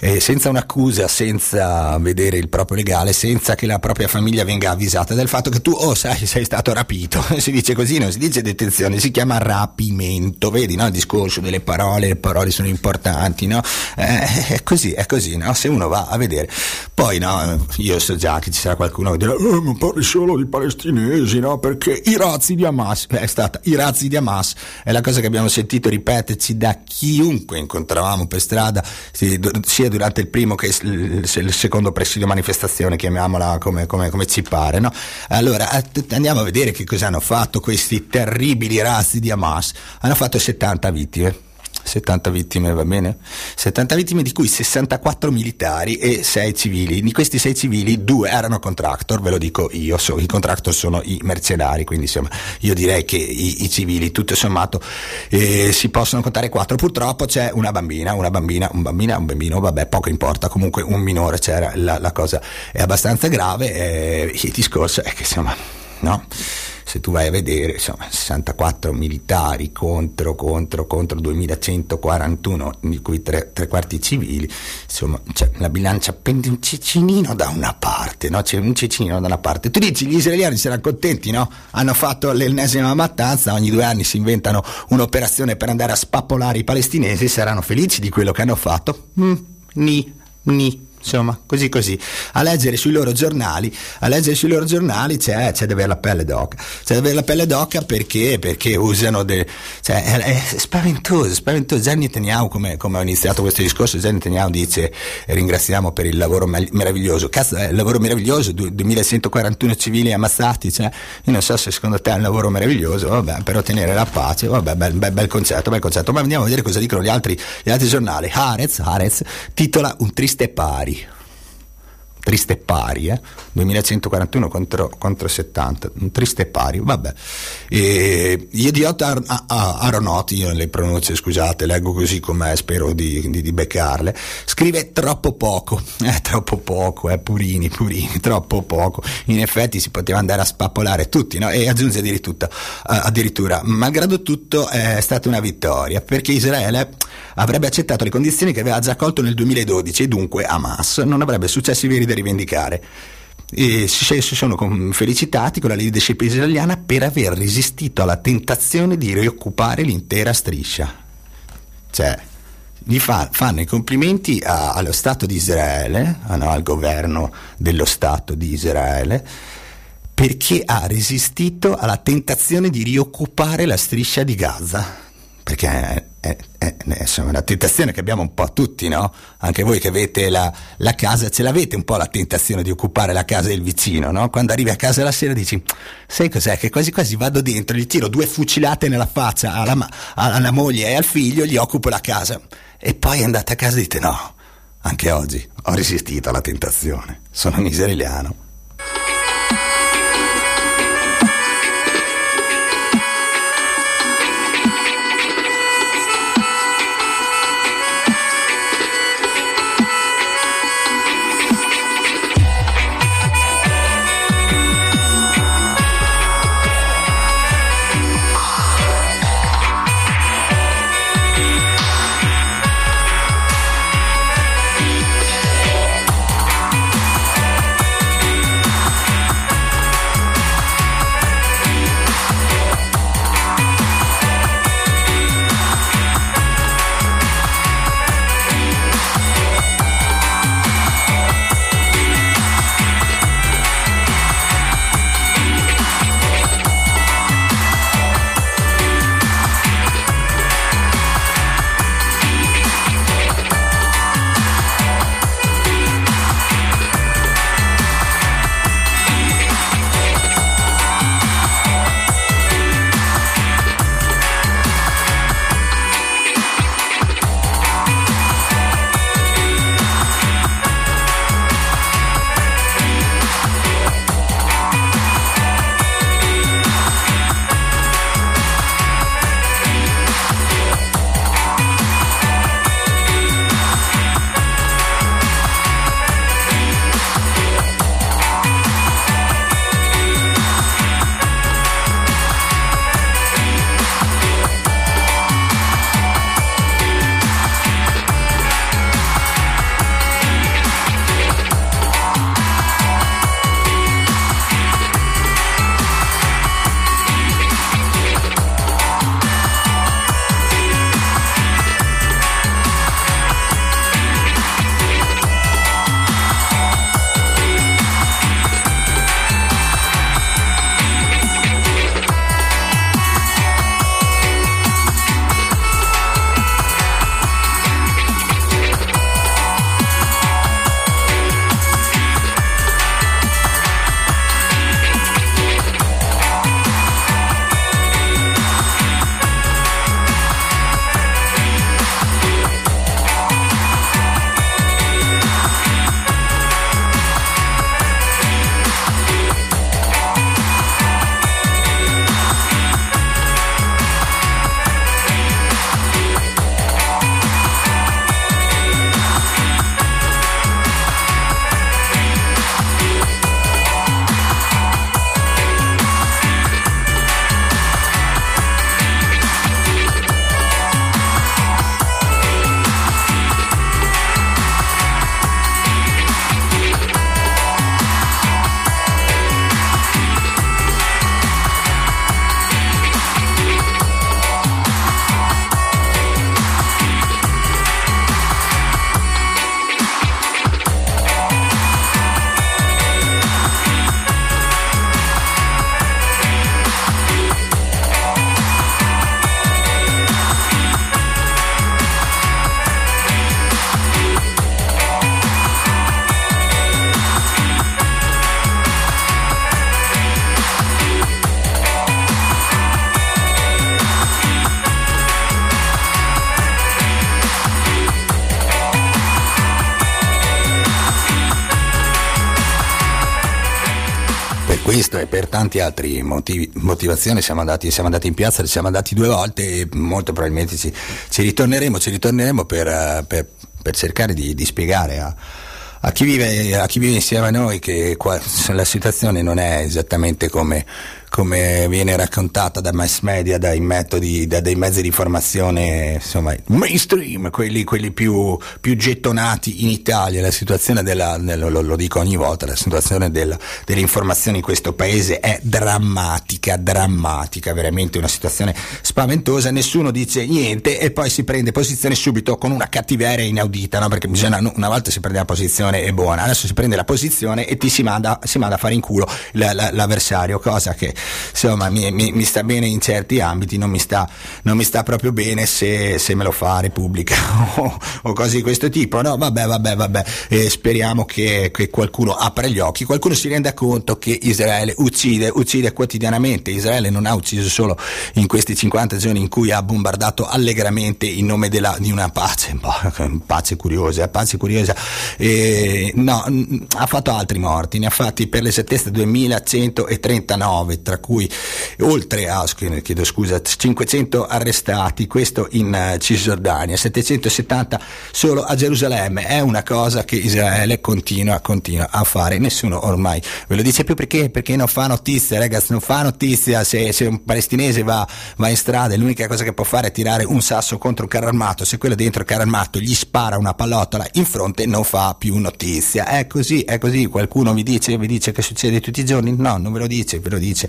eh, senza un'accusa, senza vedere il proprio legale, senza che la propria famiglia venga avvisata del fatto che tu, oh sai, sei stato rapito. <laughs> si dice così, non si dice detenzione, si chiama rapimento, vedi no? il discorso delle parole, le parole sono importanti, no? Eh, è così, è così, no? se uno va a vedere. Poi no, io so già che ci sarà qualcuno che dirà, eh, ma parli solo di palestinesi, no? perché i razzi di Hamas, è stata, i razzi di Hamas, è la cosa che abbiamo sentito ripeterci da chiunque incontravamo per strada, du- sia durante il primo che il, il secondo presidio manifestazione, chiamiamola come, come, come ci pare. No? Allora andiamo a vedere che cosa hanno fatto questi terribili razzi di Hamas. Hanno fatto 70 vittime. 70 vittime, va bene? 70 vittime di cui 64 militari e 6 civili. Di questi 6 civili, due erano contractor, ve lo dico io, so, i contractor sono i mercenari, quindi insomma io direi che i, i civili tutto sommato eh, si possono contare 4. Purtroppo c'è una bambina, una bambina, un bambino, un bambino, vabbè, poco importa, comunque un minore c'era, la, la cosa è abbastanza grave, eh, il discorso è che insomma, no? se tu vai a vedere, insomma, 64 militari contro, contro, contro 2141, di cui tre, tre quarti civili, insomma, cioè, la bilancia pende un cicinino da una parte, no? C'è un cicinino da una parte. Tu dici, gli israeliani saranno contenti, no? Hanno fatto l'ennesima mattanza, ogni due anni si inventano un'operazione per andare a spappolare i palestinesi, saranno felici di quello che hanno fatto? Mm, ni, ni. Insomma, così così. A leggere sui loro giornali, sui loro giornali c'è, c'è da avere la pelle d'oca. C'è da avere la pelle d'oca perché? Perché usano de, cioè, è, è spaventoso, spaventoso. Gianni Netanyahu, come, come ho iniziato questo discorso, Gianni Netanyahu dice ringraziamo per il lavoro meraviglioso. Cazzo, è un lavoro meraviglioso, du- 2141 civili ammazzati, cioè, io non so se secondo te è un lavoro meraviglioso, vabbè, per ottenere la pace, vabbè, bel, bel, bel concetto, bel concetto. Ma andiamo a vedere cosa dicono gli altri, gli altri giornali. Haaretz, Haaretz titola Un triste pari triste pari, eh? 2141 contro, contro 70, un triste pari, vabbè. E Idiot Ar- A- A- io le pronunce scusate, leggo così com'è, spero di, di, di beccarle, scrive troppo poco, <laughs> eh, troppo poco, eh, purini, purini, <laughs> troppo poco. In effetti si poteva andare a spappolare tutti, no? E aggiunge addirittura, uh, addirittura, malgrado tutto è stata una vittoria, perché Israele avrebbe accettato le condizioni che aveva già accolto nel 2012 e dunque Hamas non avrebbe successi veri da rivendicare. E si sono felicitati con la leadership israeliana per aver resistito alla tentazione di rioccupare l'intera striscia. Cioè, gli fa- fanno i complimenti a- allo Stato di Israele, ah no, al governo dello Stato di Israele, perché ha resistito alla tentazione di rioccupare la striscia di Gaza. Perché è, è- insomma, una tentazione che abbiamo un po' tutti, no? Anche voi che avete la, la casa, ce l'avete un po' la tentazione di occupare la casa del vicino, no? Quando arrivi a casa la sera dici, sai cos'è? Che quasi quasi vado dentro, gli tiro due fucilate nella faccia alla, alla moglie e al figlio, gli occupo la casa. E poi andate a casa e dite, no, anche oggi ho resistito alla tentazione, sono un tanti altri motivi, motivazioni siamo andati, siamo andati in piazza, siamo andati due volte e molto probabilmente ci, ci ritorneremo, ci ritorneremo per, eh, per- per cercare di, di spiegare a, a chi, vive, a chi vive insieme a noi che qua- la situazione non è esattamente come, come viene raccontata da mass media, dai metodi, da dei mezzi di informazione insomma, mainstream, quelli, quelli più, più gettonati in Italia. La situazione della, del- lo, lo dico ogni volta, la situazione della- delle in questo paese è drammatica, drammatica, veramente una situazione spaventosa, nessuno dice niente e poi si prende posizione subito con una cattiveria inaudita, no? perché bisogna, una volta si prende la posizione è buona, adesso si prende la posizione e ti si manda, si manda a fare in culo la- la- l'avversario, cosa che insomma mi, mi- mi sta bene in certi ambiti, non mi sta, non mi sta proprio bene se, se me lo fa Repubblica <laughs> o, o cose di questo tipo, no vabbè vabbè vabbè, Eh, speriamo che, che qualcuno apra gli occhi, qualcuno si renda conto che Israele uccide, uccide quotidianamente, Israele non ha ucciso solo in questi 50 giorni in cui ha bombardato allegramente in nome della- di una pace, boh, pace curiosa, eh, pace curiosa, Eh, no, ha fatto altri morti, ne ha fatti per l'esattezza 2139, tra cui oltre a, chiedo scusa, 500 arrestati, questo in eh, Cisgiordania, 770 solo a Gerusalemme, è una cosa che Israele continua, continua a fare, nessuno ormai ve lo dice più perché, perché non fa notizia, ragazzi, non fa notizia. Se, se un palestinese va, va in strada e l'unica cosa che può fare è tirare un sasso contro un carro armato, se quello dentro il carro armato gli spara una pallottola in fronte non fa più notizia, è così, è così, qualcuno vi dice, vi dice che succede tutti i giorni, no, non ve lo dice, ve lo dice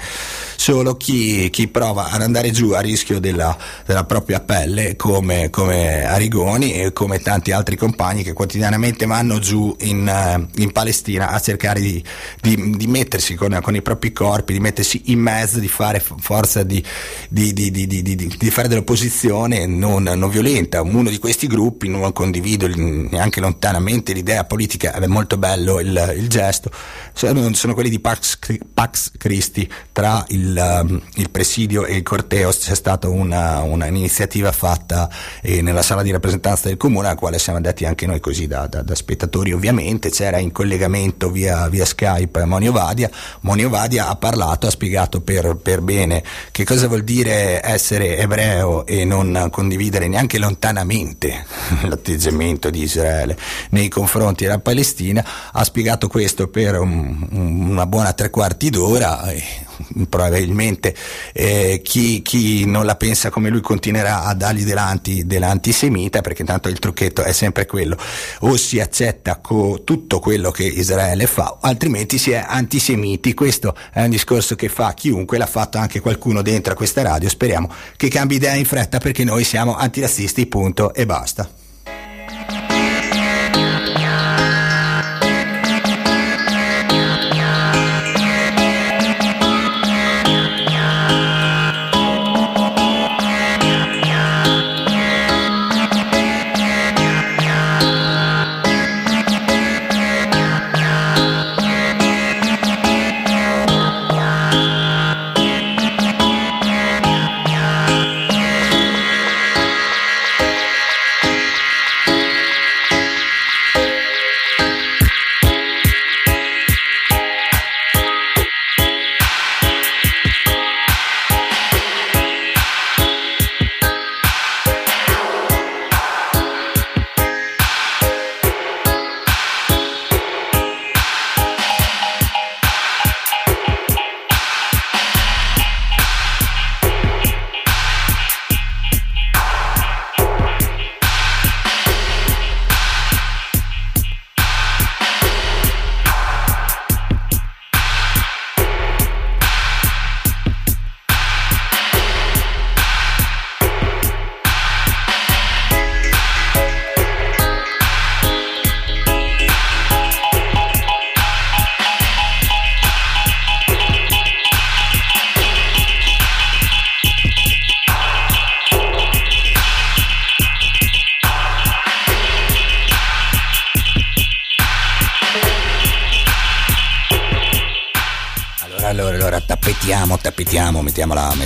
solo chi, chi prova ad andare giù a rischio della, della propria pelle come, come Arigoni e come tanti altri compagni che quotidianamente vanno giù in, eh, in Palestina a cercare di, di- di mettersi con, con i propri corpi, di mettersi in mezzo, di fare forza di, di- fare dell'opposizione non, non violenta. Uno di questi gruppi, non condivido neanche lontanamente l'idea politica, è molto bello il, il gesto, sono, sono quelli di Pax, Pax Christi tra il, um, il presidio e il corteo c'è stata una, una iniziativa fatta eh, nella sala di rappresentanza del comune alla quale siamo andati anche noi così da, da- da spettatori ovviamente. C'era in collegamento via, via Skype Monio Vadia. Monio Vadia ha parlato ha spiegato per, per bene che cosa vuol dire essere ebreo e non condividere neanche lontanamente <laughs> l'atteggiamento di Israele nei confronti della Palestina. Ha spiegato questo per un- una buona tre quarti d'ora e probabilmente eh, chi, chi non la pensa come lui continuerà a dargli dell'anti- dell'antisemita perché tanto il trucchetto è sempre quello o si accetta co- tutto quello che Israele fa altrimenti si è antisemiti. Questo è un discorso che fa chiunque l'ha fatto anche qualcuno dentro a questa radio. Speriamo che cambi idea in fretta perché noi siamo antirazzisti punto e basta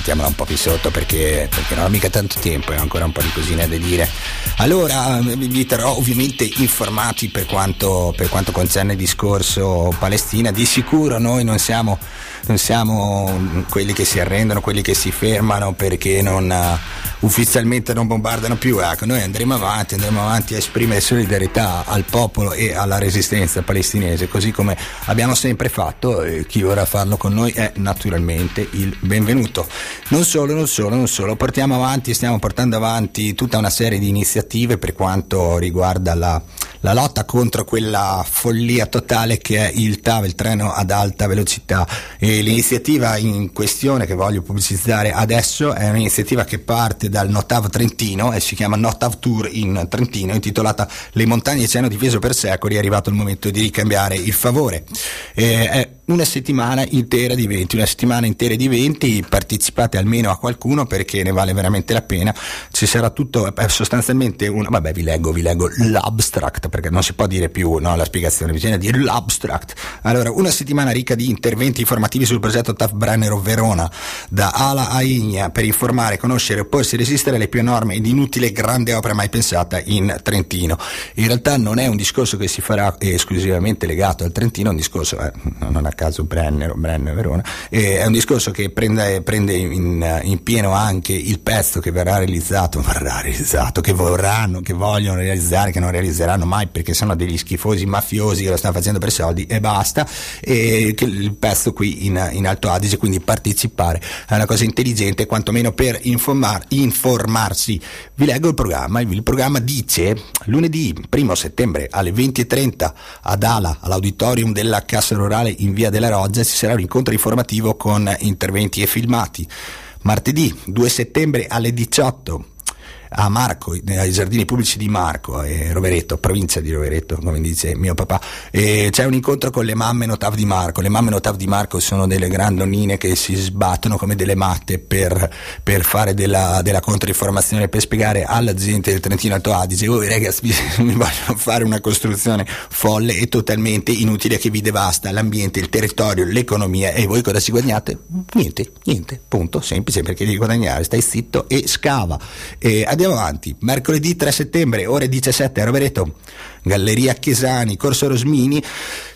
mettiamola, un po' più sotto perché, perché non ho mica tanto tempo e ho ancora un po' di cosine da dire. Allora, vi vi terrò ovviamente informati per quanto, per quanto concerne il discorso Palestina. Di sicuro noi non siamo non siamo quelli che si arrendono, quelli che si fermano perché non, eh, ufficialmente non bombardano più. Ecco, noi andremo avanti, andremo avanti a esprimere solidarietà al popolo e alla resistenza palestinese, così come abbiamo sempre fatto. E chi vorrà farlo con noi è naturalmente il benvenuto. Non solo, non solo, non solo, portiamo avanti, stiamo portando avanti tutta una serie di iniziative per quanto riguarda la, la lotta contro quella follia totale che è il TAV, il treno ad alta velocità. E l'iniziativa in questione che voglio pubblicizzare adesso è un'iniziativa che parte dal Notav Trentino e si chiama Notav Tour in Trentino, intitolata Le montagne ci hanno difeso per secoli, è arrivato il momento di ricambiare il favore. Eh, è una settimana intera di eventi, una settimana intera di eventi, partecipate almeno a qualcuno perché ne vale veramente la pena. Ci sarà tutto, eh, sostanzialmente, un, vabbè vi leggo, vi leggo l'abstract perché non si può dire più no, la spiegazione, bisogna dire l'abstract. Allora, una settimana ricca di interventi informativi sul progetto TAF Brennero Verona, da Ala a Igna, per informare, conoscere, opporsi e resistere alle più enormi ed inutile grande opera mai pensata in Trentino. In realtà non è un discorso che si farà esclusivamente legato al Trentino, è un discorso, eh, non a caso Brennero, Brennero Verona, eh, è un discorso che prende, prende in, in pieno anche il pezzo che verrà realizzato, <laughs> verrà realizzato, che vorranno, che vogliono realizzare, che non realizzeranno mai perché sono degli schifosi mafiosi che lo stanno facendo per soldi e basta, e che il pezzo qui in, in Alto Adige, quindi partecipare è una cosa intelligente, quantomeno per informar, informarsi. Vi leggo il programma, il programma dice lunedì 1 settembre alle 20.30 ad Ala, all'auditorium della Cassa Rurale in via della Roggia, ci sarà un incontro informativo con interventi e filmati. Martedì 2 settembre alle 18 a Marco, ai giardini pubblici di Marco, eh, Rovereto, provincia di Rovereto, come dice mio papà, e c'è un incontro con le mamme Notav di Marco. Le mamme Notav di Marco sono delle grandonine che si sbattono come delle matte per, per fare della, della controinformazione, per spiegare alla gente del Trentino Alto Adige, voi ragazzi <laughs> mi vogliono fare una costruzione folle e totalmente inutile che vi devasta l'ambiente, il territorio, l'economia e voi cosa ci guadagnate? Niente, niente, punto, semplice perché devi guadagnare, stai zitto e scava. E andiamo avanti, mercoledì 3 settembre, ore 17 a Rovereto, Galleria Chiesani, Corso Rosmini,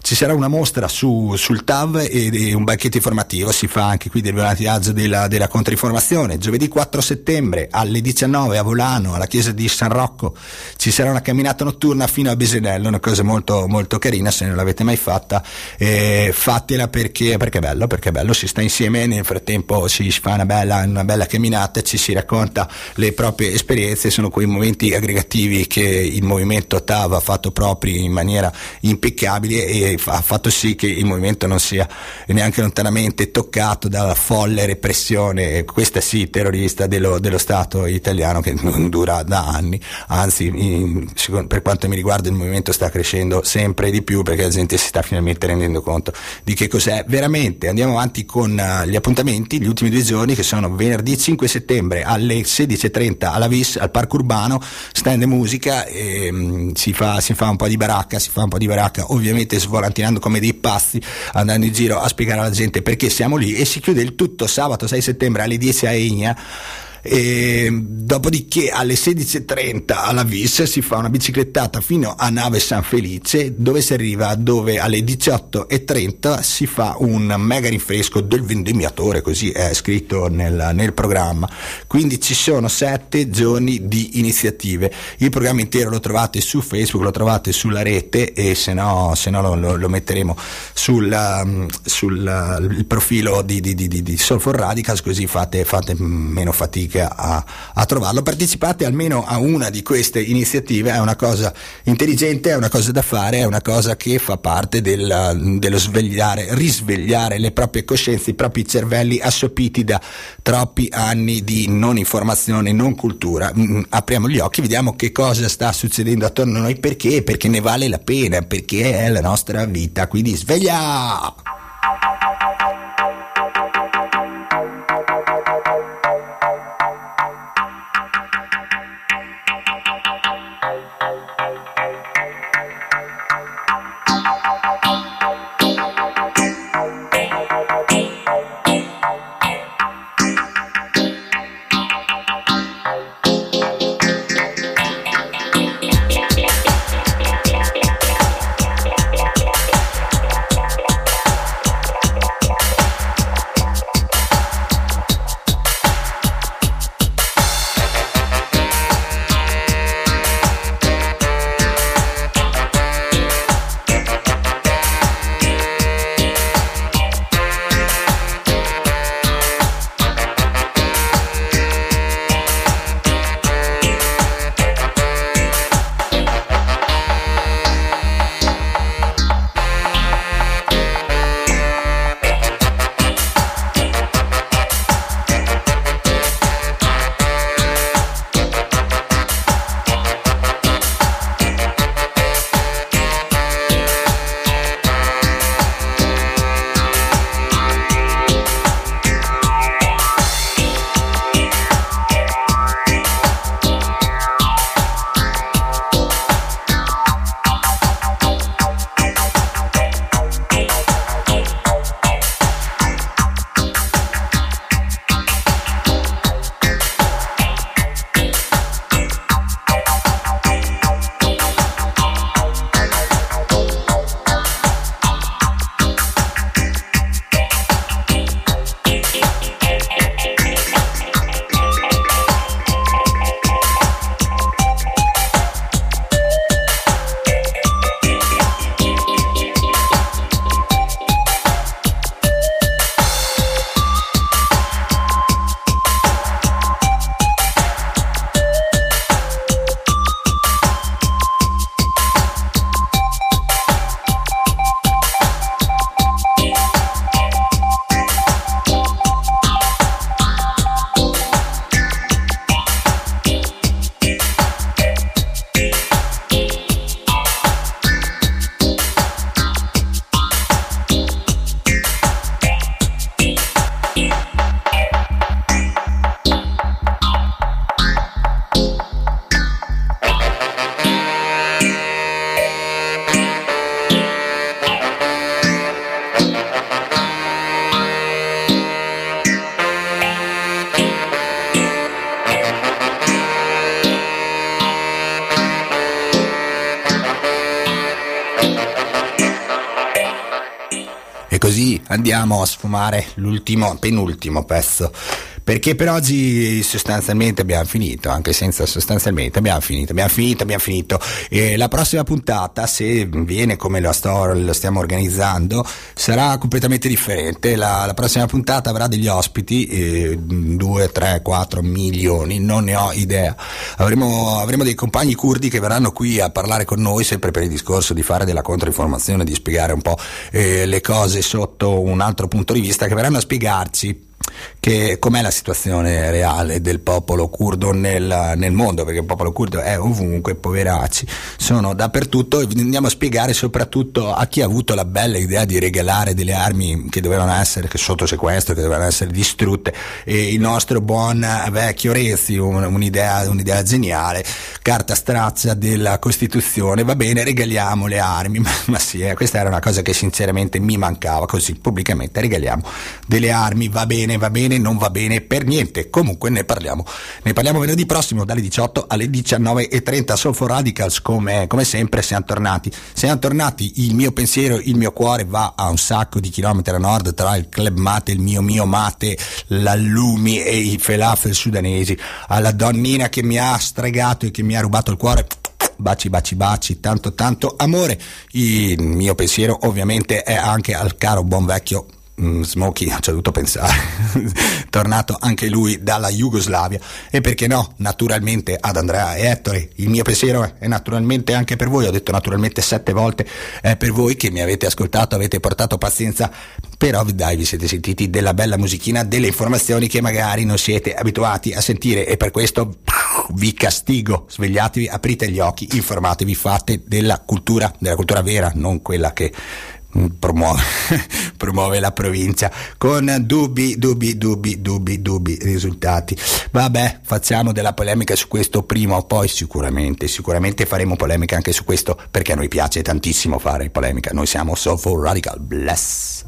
ci sarà una mostra su, sul TAV e, e un banchetto informativo, si fa anche qui del volantinaggio della, della controinformazione. Giovedì 4 settembre alle 19 a Volano, alla chiesa di San Rocco, ci sarà una camminata notturna fino a Besenello, una cosa molto, molto carina, se non l'avete mai fatta, eh, fatela perché, perché è bello, perché è bello, si sta insieme, nel frattempo si fa una bella, una bella camminata, ci si racconta le proprie esperienze, sono quei momenti aggregativi che il movimento TAV ha fatto propri in maniera impeccabile e ha fatto sì che il movimento non sia neanche lontanamente toccato dalla folle repressione, questa sì terrorista dello, dello Stato italiano che non dura da anni, anzi in, per quanto mi riguarda il movimento sta crescendo sempre di più perché la gente si sta finalmente rendendo conto di che cos'è veramente. Andiamo avanti con uh, gli appuntamenti, gli ultimi due giorni che sono venerdì 5 settembre alle 16.30 alla VIS, al Parco Urbano, stand musica, e, um, si, fa, si fa un po' di baracca, si fa un po' di baracca ovviamente svolantinando come dei pazzi, andando in giro a spiegare alla gente perché siamo lì e si chiude il tutto sabato 6 settembre alle 10 a Egna. E dopodiché alle 16.30 alla Vis si fa una biciclettata fino a Nave San Felice dove si arriva dove alle 18.30 si fa un mega rinfresco del vendemmiatore così è scritto nel, nel programma. Quindi ci sono sette giorni di iniziative. Il programma intero lo trovate su Facebook lo trovate sulla rete e se no, se no lo, lo, metteremo sul, sul profilo di, di, di, di Soul for Radicals così fate, fate meno fatica a, a, trovarlo. Partecipate almeno a una di queste iniziative, è una cosa intelligente, è una cosa da fare, è una cosa che fa parte del, dello svegliare, risvegliare le proprie coscienze, i propri cervelli assopiti da troppi anni di non informazione, non cultura. Mm, apriamo gli occhi, vediamo che cosa sta succedendo attorno a noi, perché? Perché ne vale la pena, perché è la nostra vita. Quindi sveglia! L'ultimo, penultimo pezzo. Perché per oggi sostanzialmente abbiamo finito, anche senza sostanzialmente abbiamo finito, abbiamo finito, abbiamo finito. E la prossima puntata, se viene come lo, sto, lo stiamo organizzando, sarà completamente differente. La, la prossima puntata avrà degli ospiti, 2, 3, 4 milioni, non ne ho idea. Avremo, avremo dei compagni curdi che verranno qui a parlare con noi, sempre per il discorso di fare della controinformazione, di spiegare un po' eh, le cose sotto un altro punto di vista, che verranno a spiegarci che com'è la situazione reale del popolo curdo nel, nel, mondo, perché il popolo curdo è ovunque, poveracci, sono dappertutto. E andiamo a spiegare soprattutto a chi ha avuto la bella idea di regalare delle armi che dovevano essere che sotto sequestro, che dovevano essere distrutte, e il nostro buon vecchio Rezzi, un, un'idea, un'idea geniale, carta strazza della Costituzione, va bene, regaliamo le armi, <laughs> ma, ma sì, eh, questa era una cosa che sinceramente mi mancava, così pubblicamente regaliamo delle armi, va bene, va bene, non va bene per niente. Comunque ne parliamo. Ne parliamo venerdì prossimo dalle 18 alle 19.30. Soulful Radicals, come, come sempre, siamo tornati. Siamo tornati, il mio pensiero, il mio cuore va a un sacco di chilometri a nord tra il club mate, il mio mio mate, l'allumi e i felafel sudanesi. Alla donnina che mi ha stregato e che mi ha rubato il cuore baci baci baci, tanto tanto amore. Il mio pensiero ovviamente è anche al caro buon vecchio mm, Smokey, ha dovuto pensare, <laughs> tornato anche lui dalla Jugoslavia. E perché no, naturalmente ad Andrea e Ettore, il mio pensiero è naturalmente anche per voi, ho detto naturalmente sette volte, è per voi che mi avete ascoltato, avete portato pazienza, però dai vi siete sentiti della bella musichina, delle informazioni che magari non siete abituati a sentire. E per questo vi castigo, svegliatevi, aprite gli occhi, informatevi, fate della cultura, della cultura vera, non quella che promuove, <laughs> promuove, la provincia con dubbi, dubbi, dubbi, dubbi, dubbi risultati. Vabbè, facciamo della polemica su questo prima o poi sicuramente, sicuramente faremo polemica anche su questo perché a noi piace tantissimo fare polemica. Noi siamo Soulful Radical. Bless.